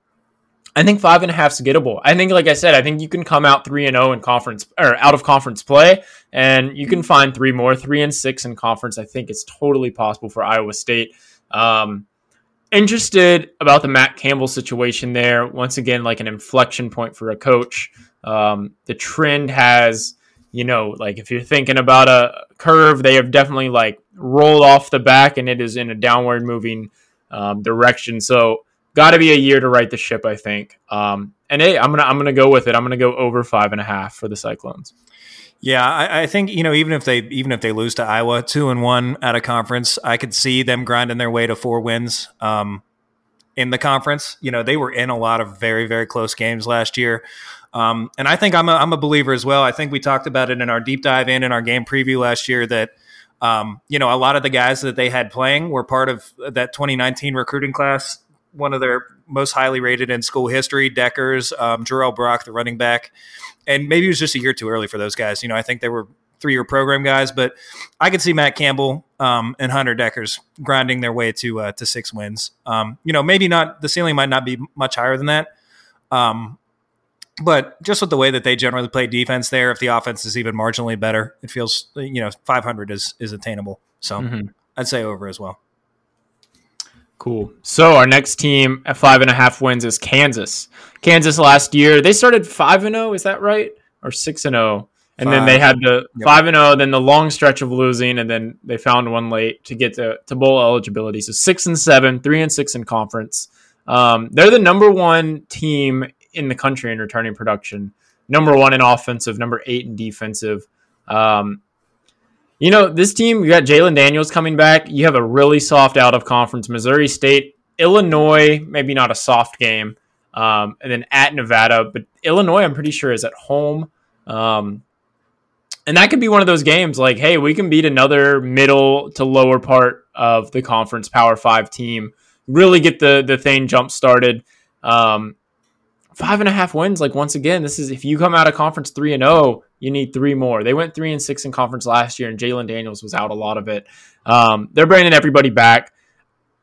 I think five and a half is gettable. I think, like I said, I think you can come out three and zero oh in conference or out of conference play, and you can find three more, three and six in conference. I think it's totally possible for Iowa State. Um, interested about the Matt Campbell situation there. Once again, like an inflection point for a coach. Um, the trend has, you know, like if you're thinking about a curve, they have definitely like rolled off the back and it is in a downward moving um, direction. So, got to be a year to right the ship, I think. Um, and hey, I'm gonna I'm gonna go with it. I'm gonna go over five and a half for the Cyclones. Yeah, I, I, think you know even if they even if they lose to Iowa two and one at a conference, I could see them grinding their way to four wins um, in the conference. You know they were in a lot of very very close games last year, um, and I think I'm a, I'm a believer as well. I think we talked about it in our deep dive in in our game preview last year that um, you know a lot of the guys that they had playing were part of that 2019 recruiting class one of their most highly rated in school history, Dekkers, um, Jirehl Brock, the running back. And maybe it was just a year too early for those guys. You know, I think they were three year program guys, but I could see Matt Campbell um, and Hunter Dekkers grinding their way to uh, to six wins. Um, you know, maybe not the ceiling might not be much higher than that. Um, but just with the way that they generally play defense there, if the offense is even marginally better, it feels you know 500 is is attainable. So Mm-hmm. I'd say over as well. Cool. So our next team at five and a half wins is Kansas. Kansas last year they started five and zero. Is that right? Or six and zero? And then they had the Yep. five and zero, then the long stretch of losing, and then they found one late to get to, to bowl eligibility. So six and seven, three and six in conference. Um, they're the number one team in the country in returning production, number one in offensive, number eight in defensive. Um, you know, this team, you got Jalon Daniels coming back. You have a really soft out of conference Missouri State, Illinois, maybe not a soft game, um, and then at Nevada. But Illinois, I'm pretty sure, is at home. Um, and that could be one of those games like, hey, we can beat another middle to lower part of the conference Power Five team, really get the the thing jump started. Um, five and a half wins. Like once again, this is if you come out of conference three and zero, you need three more. They went three and six in conference last year, and Jalon Daniels was out a lot of it. Um, they're bringing everybody back.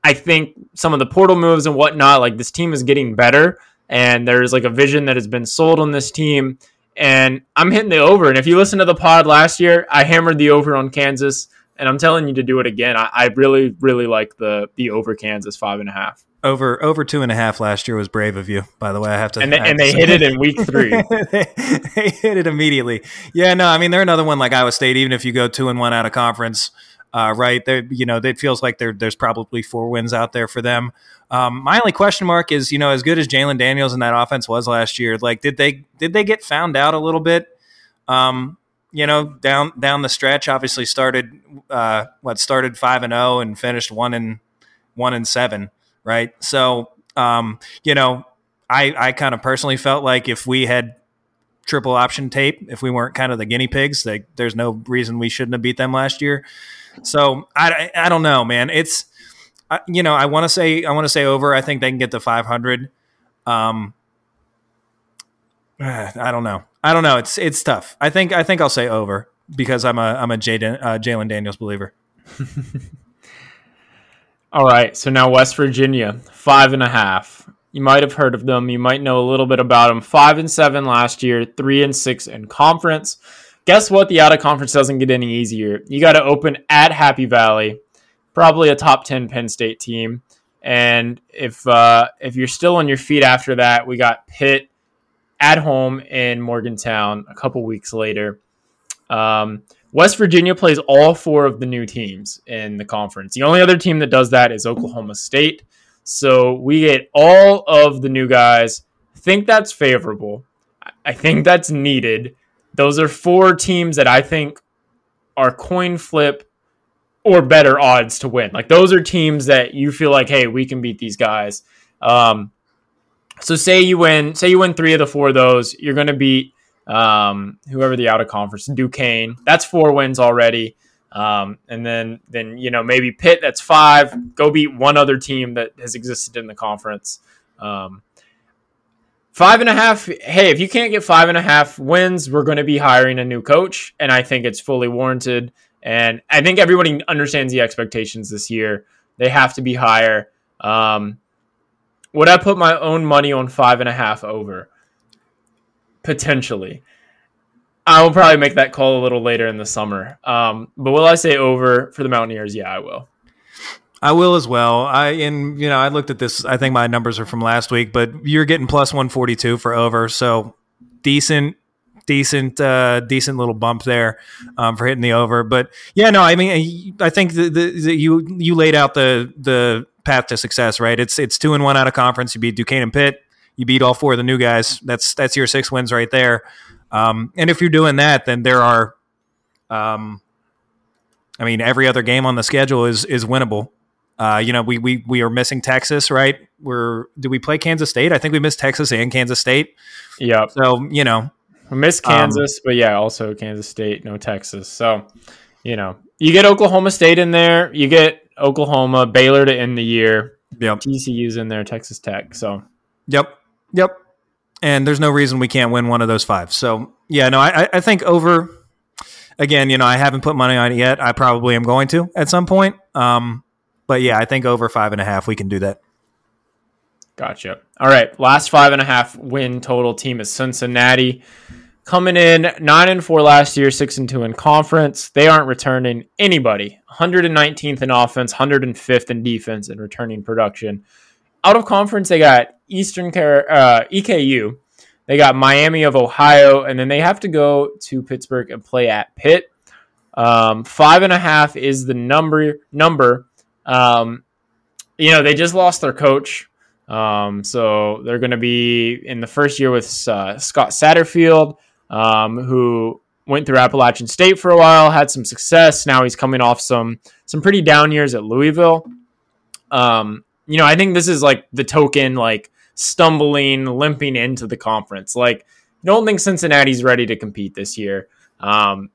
I think some of the portal moves and whatnot, like this team is getting better, and there's like a vision that has been sold on this team. And I'm hitting the over. And if you listen to the pod last year, I hammered the over on Kansas, and I'm telling you to do it again. I, I really, really like the the over Kansas five and a half. Over over two and a half last year was brave of you. By the way, I have to And they, and they hit it in week three. (laughs) they, they hit it immediately. Yeah, no, I mean they're another one like Iowa State. Even if you go two and one out of conference, uh, right? They, you know, it feels like there's probably four wins out there for them. Um, my only question mark is, you know, as good as Jalon Daniels and that offense was last year, like did they did they get found out a little bit? Um, you know, down down the stretch, obviously started uh, what started five and zero and finished one and one and seven, right? So, um, you know, I I kind of personally felt like if we had triple option tape, if we weren't kind of the guinea pigs, like there's no reason we shouldn't have beat them last year. So I I don't know, man. It's I, you know I want to say I want to say over. I think they can get to 500. Um, (sighs) I don't know. I don't know. It's it's tough. I think I think I'll say over because I'm a I'm a Jaden, uh, Jalon Daniels believer. (laughs) All right, so now West Virginia, five and a half. You might have heard of them. You might know a little bit about them. Five and seven last year, three and six in conference. Guess what? The out of conference doesn't get any easier. You got to open at Happy Valley, probably a top ten Penn State team. And if uh, if you're still on your feet after that, we got Pitt at home in Morgantown a couple weeks later. Um, West Virginia plays all four of the new teams in the conference. The only other team that does that is Oklahoma State. So we get all of the new guys. I Think that's favorable. I- think that's needed. Those are four teams that I think are coin flip or better odds to win. Like those are teams that you feel like, hey, we can beat these guys. Um, so say you win, say you win three of the four of those, you're going to beat um, whoever the out of conference, Duquesne. That's four wins already. Um, and then, then you know maybe Pitt. That's five. Go beat one other team that has existed in the conference. Um, five and a half. Hey, if you can't get five and a half wins, we're going to be hiring a new coach, and I think it's fully warranted. And I think everybody understands the expectations this year. They have to be higher. Um, would I put my own money on five and a half over? Potentially. I will probably make that call a little later in the summer. Um, but will I say over for the Mountaineers? Yeah, I will. I will as well. I and you know I looked at this. I think my numbers are from last week, but you're getting plus 142 for over, so decent, decent, uh, decent little bump there um, for hitting the over. But yeah, no, I mean I think the you you laid out the the path to success, right? It's it's two and one out of conference. You beat Duquesne and Pitt. You beat all four of the new guys. That's that's your six wins right there. Um, and if you're doing that, then there are, um, I mean, every other game on the schedule is is winnable. Uh, you know, we we we are missing Texas, right? We're do we play Kansas State? I think we missed Texas and Kansas State. Yep. So you know, We missed Um, Kansas, but yeah, also Kansas State, no Texas. So, you know, you get Oklahoma State in there, you get Oklahoma, Baylor to end the year, yep, TCU's in there, Texas Tech. So, yep, yep. And there's no reason we can't win one of those five. So yeah, no, I I- I think over. Again, you know, I haven't put money on it yet. I probably am going to at some point. Um, but yeah, I think over five and a half, we can do that. Gotcha. All right. Last five and a half win total team is Cincinnati. Coming in nine and four last year, six and two in conference. They aren't returning anybody. 119th in offense, 105th in defense, and returning production. Out of conference, they got Eastern Car- uh, EKU. They got Miami of Ohio, and then they have to go to Pittsburgh and play at Pitt. Um, five and a half is the number. Number. Um, you know, they just lost their coach. Um, so they're going to be in the first year with uh, Scott Satterfield, um, who went through Appalachian State for a while, had some success. Now he's coming off some some pretty down years at Louisville. Um, you know, I think this is like the token, like stumbling, limping into the conference. Like, don't think Cincinnati's ready to compete this year. Um,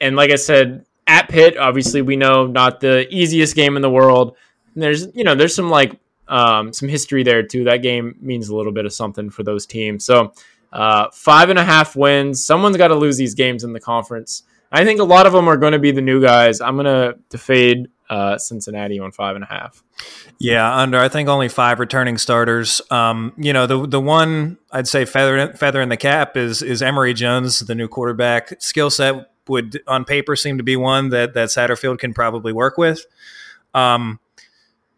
and like I said, at Pitt, obviously we know not the easiest game in the world. And there's you know there's some like um, some history there too. That game means a little bit of something for those teams. So uh, five and a half wins. Someone's got to lose these games in the conference. I think a lot of them are going to be the new guys. I'm going to fade uh, Cincinnati on five and a half. Yeah, under I think only five returning starters. Um, you know, the the one I'd say feather feather in the cap is is Emory Jones, the new quarterback. Skill set would on paper seem to be one that that Satterfield can probably work with. Um,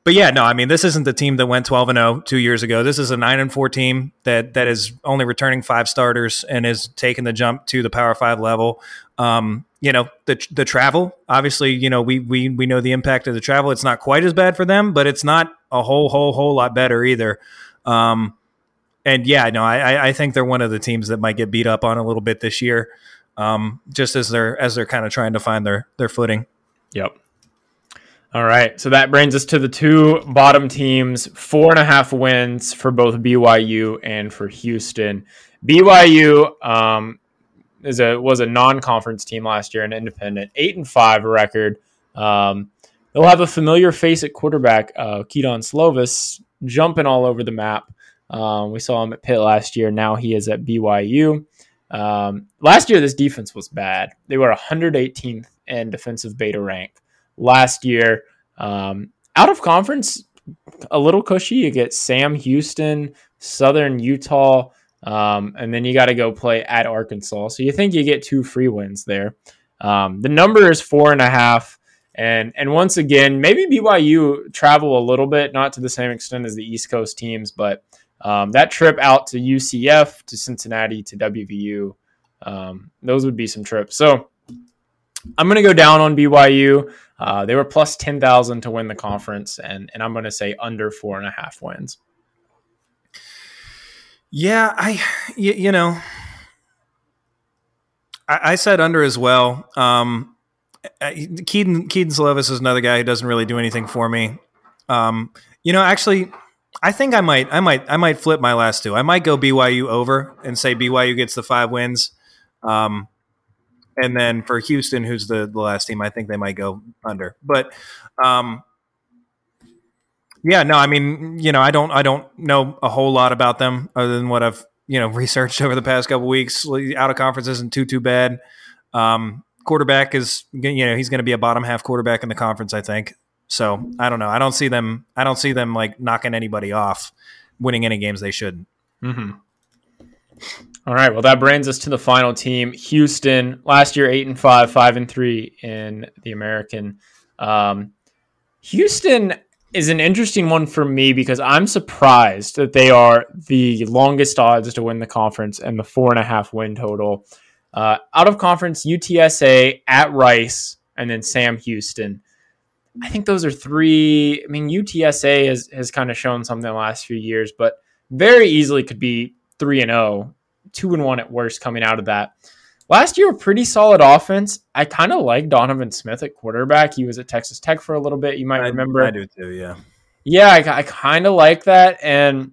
but yeah, no, I mean this isn't the team that went 12 and 0 two years ago. This is a 9 and 4 team that that is only returning five starters and is taking the jump to the Power 5 level. Um, you know, the the travel, obviously, you know, we we we know the impact of the travel. It's not quite as bad for them, but it's not a whole whole whole lot better either. Um, and yeah, no, I I think they're one of the teams that might get beat up on a little bit this year. Um, just as they're as they're kind of trying to find their their footing. Yep. All right. So that brings us to the two bottom teams, four and a half wins for both BYU and for Houston. BYU um, is a was a non-conference team last year, an independent, eight and five record. Um, they'll have a familiar face at quarterback, uh, Kedon Slovis, jumping all over the map. Um, we saw him at Pitt last year. Now he is at BYU. Um, last year, this defense was bad. They were 118th in defensive beta rank last year. Um, out of conference, a little cushy. You get Sam Houston, Southern Utah, um, and then you got to go play at Arkansas. So you think you get two free wins there. Um, the number is four and a half. And and once again, maybe BYU travel a little bit, not to the same extent as the East Coast teams, but um, that trip out to UCF, to Cincinnati, to WVU, um, those would be some trips. So I'm going to go down on BYU. Uh, they were plus 10,000 to win the conference, and, and I'm going to say under four and a half wins. Yeah, I, you, you know, I, I, said under as well. Um, Kedon, Kedon Slovis is another guy who doesn't really do anything for me. Um, you know, actually, I think I might, I might, I might flip my last two. I might go BYU over and say BYU gets the five wins. Um, and then for Houston, who's the, the last team, I think they might go under. But um, yeah, no, I mean, you know, I don't, I don't know a whole lot about them other than what I've, you know, (laughs) researched over the past couple weeks. Out of conference isn't too too bad. Um, quarterback is, you know, he's going to be a bottom half quarterback in the conference, I think. So I don't know. I don't see them. I don't see them like knocking anybody off, winning any games they shouldn't. Mm-hmm. All right. Well, that brings us to the final team, Houston. Last year, eight and five, five and three in the American. Um, Houston is an interesting one for me because I'm surprised that they are the longest odds to win the conference and the four and a half win total. Uh, out of conference, UTSA at Rice, and then Sam Houston. I think those are three. I mean, UTSA has, has kind of shown something the last few years, but very easily could be three and zero oh two and one at worst coming out of that. Last year, a pretty solid offense. I kind of like Donovan Smith at quarterback. He was at Texas Tech for a little bit. You might I, remember. I do too. Yeah. Yeah, I, I kind of like that. And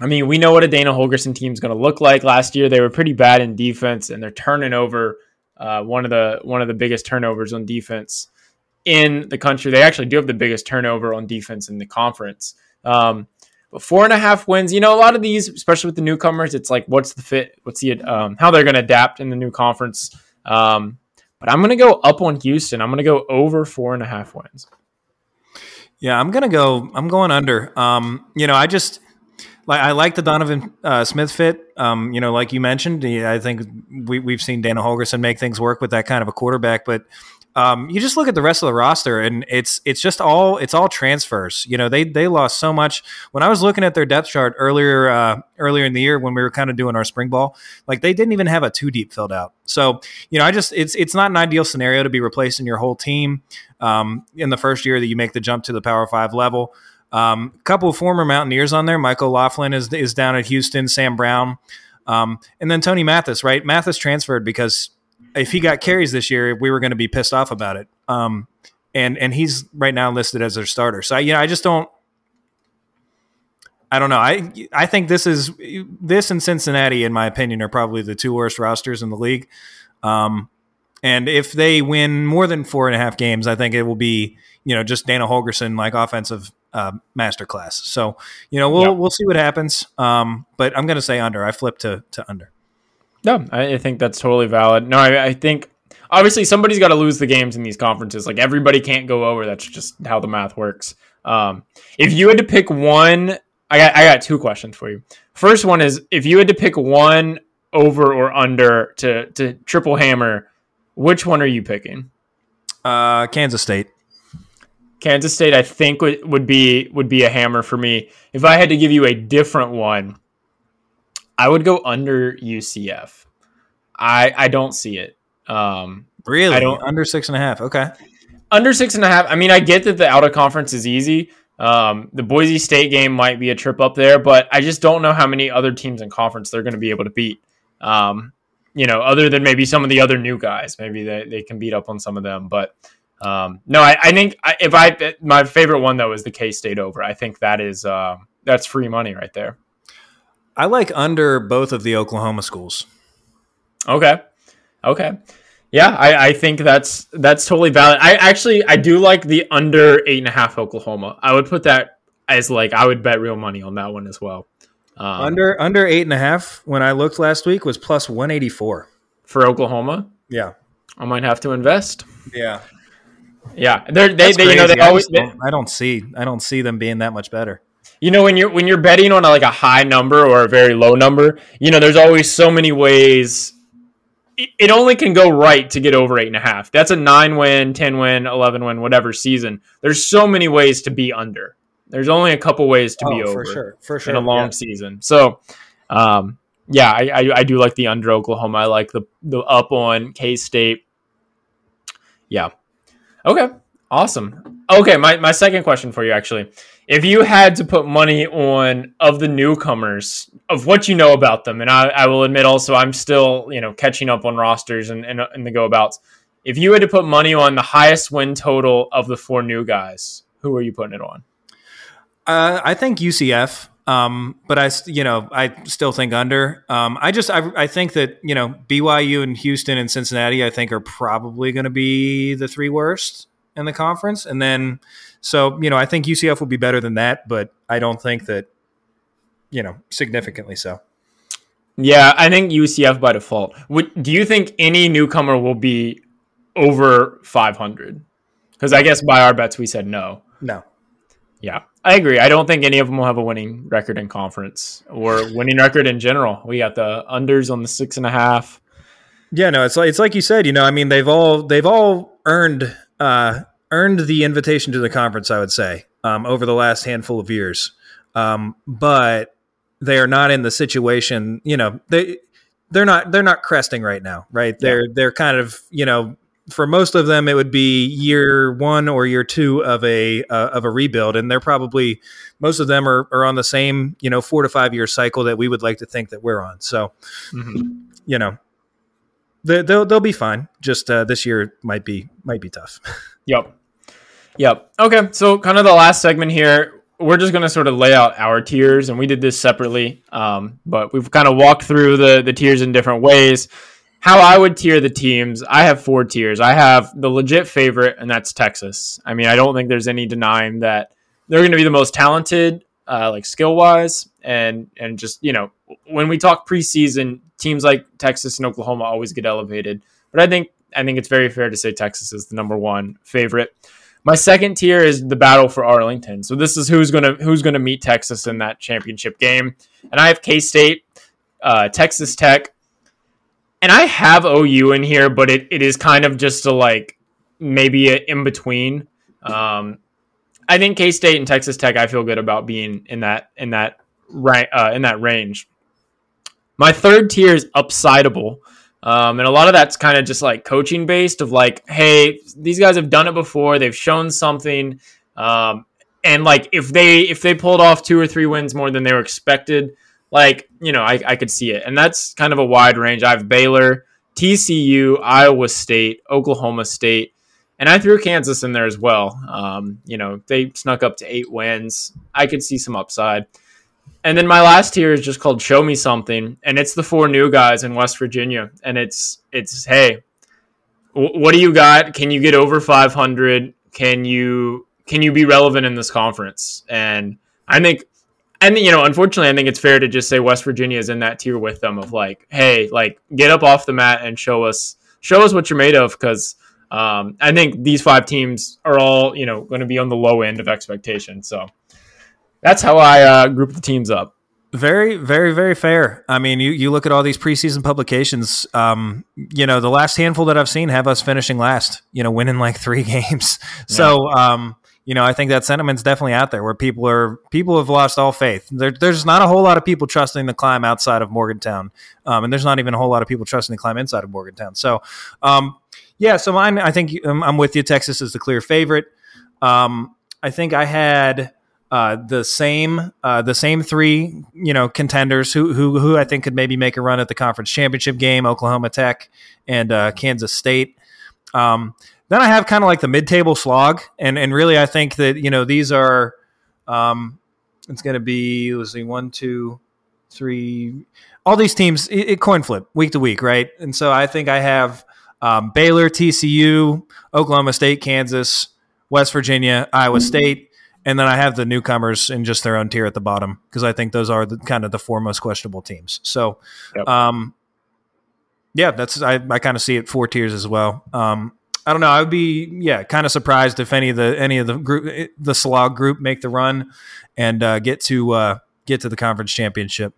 I mean, we know what a Dana Holgorsen team is going to look like. Last year, they were pretty bad in defense, and they're turning over uh, one of the one of the biggest turnovers on defense in the country. They actually do have the biggest turnover on defense in the conference. Um, but four and a half wins, you know, a lot of these, especially with the newcomers, it's like, what's the fit? What's the um, how they're going to adapt in the new conference? Um, but I'm going to go up on Houston. I'm going to go over four and a half wins. Yeah, I'm going to go. I'm going under. Um, you know, I just like I like the Donovan uh, Smith fit. Um, you know, like you mentioned, I think we we've seen Dana Holgorsen make things work with that kind of a quarterback, but um, you just look at the rest of the roster, and it's it's just all it's all transfers. You know, they they lost so much. When I was looking at their depth chart earlier uh, earlier in the year when we were kind of doing our spring ball, like they didn't even have a two deep filled out. So you know, I just it's it's not an ideal scenario to be replacing your whole team um, in the first year that you make the jump to the Power Five level. A um, couple of former Mountaineers on there. Michael Laughlin is is down at Houston. Sam Brown. Um, and then Tony Mathis, right? Mathis transferred because if he got carries this year, we were going to be pissed off about it. Um, and and he's right now listed as their starter. So I, you know, I just don't. I don't know. I I think this is this and Cincinnati, in my opinion, are probably the two worst rosters in the league. Um, and if they win more than four and a half games, I think it will be you know just Dana Holgorsen like offensive uh, masterclass. So you know we'll we'll see what happens. Um, but I'm going to say under. I flip to to under. No, I, I think that's totally valid. No, I, I think obviously somebody's got to lose the games in these conferences. Like everybody can't go over. That's just how the math works. Um, if you had to pick one, I got I got two questions for you. First one is if you had to pick one over or under to to triple hammer, which one are you picking? Uh, Kansas State. Kansas State, I think would, would be would be a hammer for me. If I had to give you a different one, I would go under UCF. I I don't see it. Um, really, I don't under six and a half. Okay, under six and a half. I mean, I get that the out of conference is easy. Um, the Boise State game might be a trip up there, but I just don't know how many other teams in conference they're going to be able to beat. Um, you know, other than maybe some of the other new guys, maybe they, they can beat up on some of them. But um, no, I, I think if I my favorite one though is the K State over. I think that is uh, that's free money right there. I like under both of the Oklahoma schools. Okay. Okay. Yeah, I, I think that's that's totally valid. I actually I do like the under eight and a half Oklahoma. I would put that as like I would bet real money on that one as well. Um, under under eight and a half when I looked last week was plus one eighty four for Oklahoma. Yeah, I might have to invest. Yeah, yeah. They're, they they you know they I always. Don't, I don't see I don't see them being that much better you know when you're when you're betting on a, like a high number or a very low number you know there's always so many ways it only can go right to get over eight and a half. That's a nine win 10 win 11 win whatever season. There's so many ways to be under. There's only a couple ways to oh, be over for sure for sure in a long yeah. season. So um, yeah I, I, I do like the under oklahoma. I like the the up on k-state. Yeah. Okay awesome. Okay my, my second question for you actually if you had to put money on of the newcomers of what you know about them, and I, I will admit also I'm still you know catching up on rosters and, and, and the go abouts. If you had to put money on the highest win total of the four new guys, who are you putting it on? Uh, I think UCF, um, but I you know I still think under. Um, I just I, I think that you know BYU and Houston and Cincinnati I think are probably going to be the three worst in the conference, and then so, you know, I think UCF will be better than that, but I don't think that, you know, significantly so. Yeah, I think UCF by default. Would, do you think any newcomer will be over 500? Because I guess by our bets we said no. No. Yeah, I agree. I don't think any of them will have a winning record in conference or winning record in general. We got the unders on the six and a half. Yeah, no, it's like it's like you said. You know, I mean, they've all they've all earned uh, earned the invitation to the conference, I would say, um, over the last handful of years. Um, but they are not in the situation, you know, they they're not they're not cresting right now, right? They're yeah. they're kind of, you know, for most of them it would be year one or year two of a uh, of a rebuild and they're probably most of them are, are on the same you know four to five year cycle that we would like to think that we're on so mm-hmm. you know they, they'll, they'll be fine just uh, this year might be might be tough (laughs) yep Yep. Okay. So, kind of the last segment here, we're just going to sort of lay out our tiers, and we did this separately, um, but we've kind of walked through the the tiers in different ways. How I would tier the teams, I have four tiers. I have the legit favorite, and that's Texas. I mean, I don't think there's any denying that they're going to be the most talented, uh, like skill wise, and and just you know when we talk preseason, teams like Texas and Oklahoma always get elevated. But I think I think it's very fair to say Texas is the number one favorite. My second tier is the battle for Arlington. So this is who's gonna who's gonna meet Texas in that championship game, and I have K State, uh, Texas Tech, and I have OU in here, but it, it is kind of just a like maybe a in between. Um, I think K State and Texas Tech. I feel good about being in that in that right uh, in that range. My third tier is upsideable. Um, and a lot of that's kind of just like coaching based of like, hey, these guys have done it before. They've shown something. Um, and like if they if they pulled off two or three wins more than they were expected, like you know, I, I could see it. And that's kind of a wide range. I have Baylor, TCU, Iowa State, Oklahoma State, and I threw Kansas in there as well. Um, you know, they snuck up to eight wins. I could see some upside. And then my last tier is just called "Show Me Something," and it's the four new guys in West Virginia, and it's it's hey, w- what do you got? Can you get over 500? Can you can you be relevant in this conference? And I think, and you know, unfortunately, I think it's fair to just say West Virginia is in that tier with them of like, hey, like get up off the mat and show us show us what you're made of because. Um, I think these five teams are all, you know, going to be on the low end of expectation. So, that's how I uh, group the teams up. Very, very, very fair. I mean, you, you look at all these preseason publications. Um, you know, the last handful that I've seen have us finishing last. You know, winning like three (laughs) games. So, um, you know, I think that sentiment's definitely out there where people are people have lost all faith. There, there's not a whole lot of people trusting the climb outside of Morgantown, um, and there's not even a whole lot of people trusting the climb inside of Morgantown. So, um, yeah, so mine. I think um, I'm with you. Texas is the clear favorite. Um, I think I had uh, the same uh, the same three you know contenders who, who who I think could maybe make a run at the conference championship game: Oklahoma Tech and uh, Kansas State. Um, then I have kind of like the mid table slog, and and really I think that you know these are um, it's going to be let's see one two three all these teams it, it, coin flip week to week right, and so I think I have um, Baylor, TCU, Oklahoma State, Kansas, West Virginia, Iowa State and then I have the newcomers in just their own tier at the bottom because I think those are the, kind of the four most questionable teams. So, yep. um, yeah, that's I, I kind of see it four tiers as well. Um, I don't know. I would be yeah, kind of surprised if any of the any of the group the slog group make the run and uh, get to uh, get to the conference championship.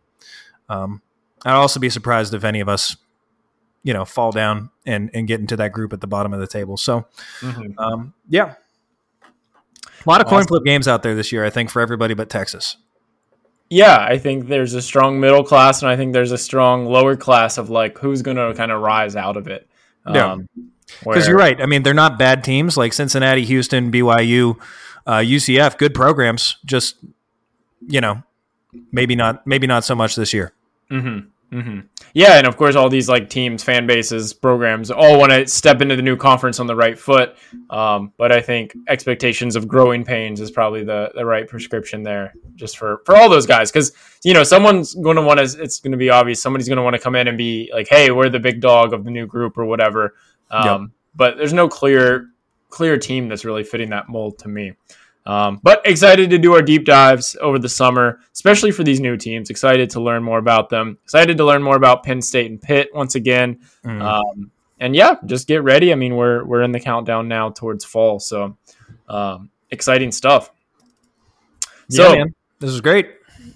Um, I'd also be surprised if any of us, you know, fall down and and get into that group at the bottom of the table. So, mm-hmm. um, yeah, a lot of coin flip games out there this year, I think, for everybody but Texas. Yeah, I think there's a strong middle class, and I think there's a strong lower class of like who's going to kind of rise out of it. Yeah, um, because you're right. I mean, they're not bad teams like Cincinnati, Houston, BYU, uh, UCF. Good programs, just you know, maybe not, maybe not so much this year. Mm-hmm. Mm-hmm. Yeah, and of course, all these like teams, fan bases, programs all want to step into the new conference on the right foot. Um, but I think expectations of growing pains is probably the the right prescription there, just for for all those guys, because you know someone's going to want to. It's going to be obvious somebody's going to want to come in and be like, "Hey, we're the big dog of the new group" or whatever. Um, yep. But there's no clear clear team that's really fitting that mold to me. Um, but excited to do our deep dives over the summer, especially for these new teams. Excited to learn more about them. Excited to learn more about Penn State and Pitt once again. Mm. Um, and yeah, just get ready. I mean, we're we're in the countdown now towards fall, so um, exciting stuff. So yeah, this is great.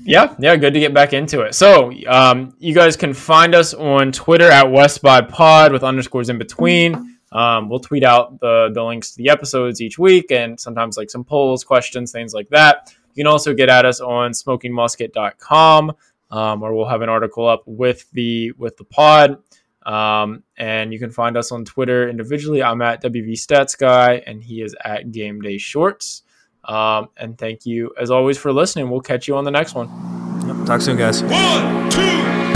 Yeah, yeah, good to get back into it. So, um, you guys can find us on Twitter at West by Pod with underscores in between. Um, we'll tweet out the the links to the episodes each week and sometimes like some polls, questions, things like that. You can also get at us on smokingmusket.com um, or we'll have an article up with the with the pod. Um, and you can find us on Twitter individually. I'm at WV Stats Guy and he is at Game Day Shorts. Um, and thank you as always for listening. We'll catch you on the next one. Talk soon, guys. One, two,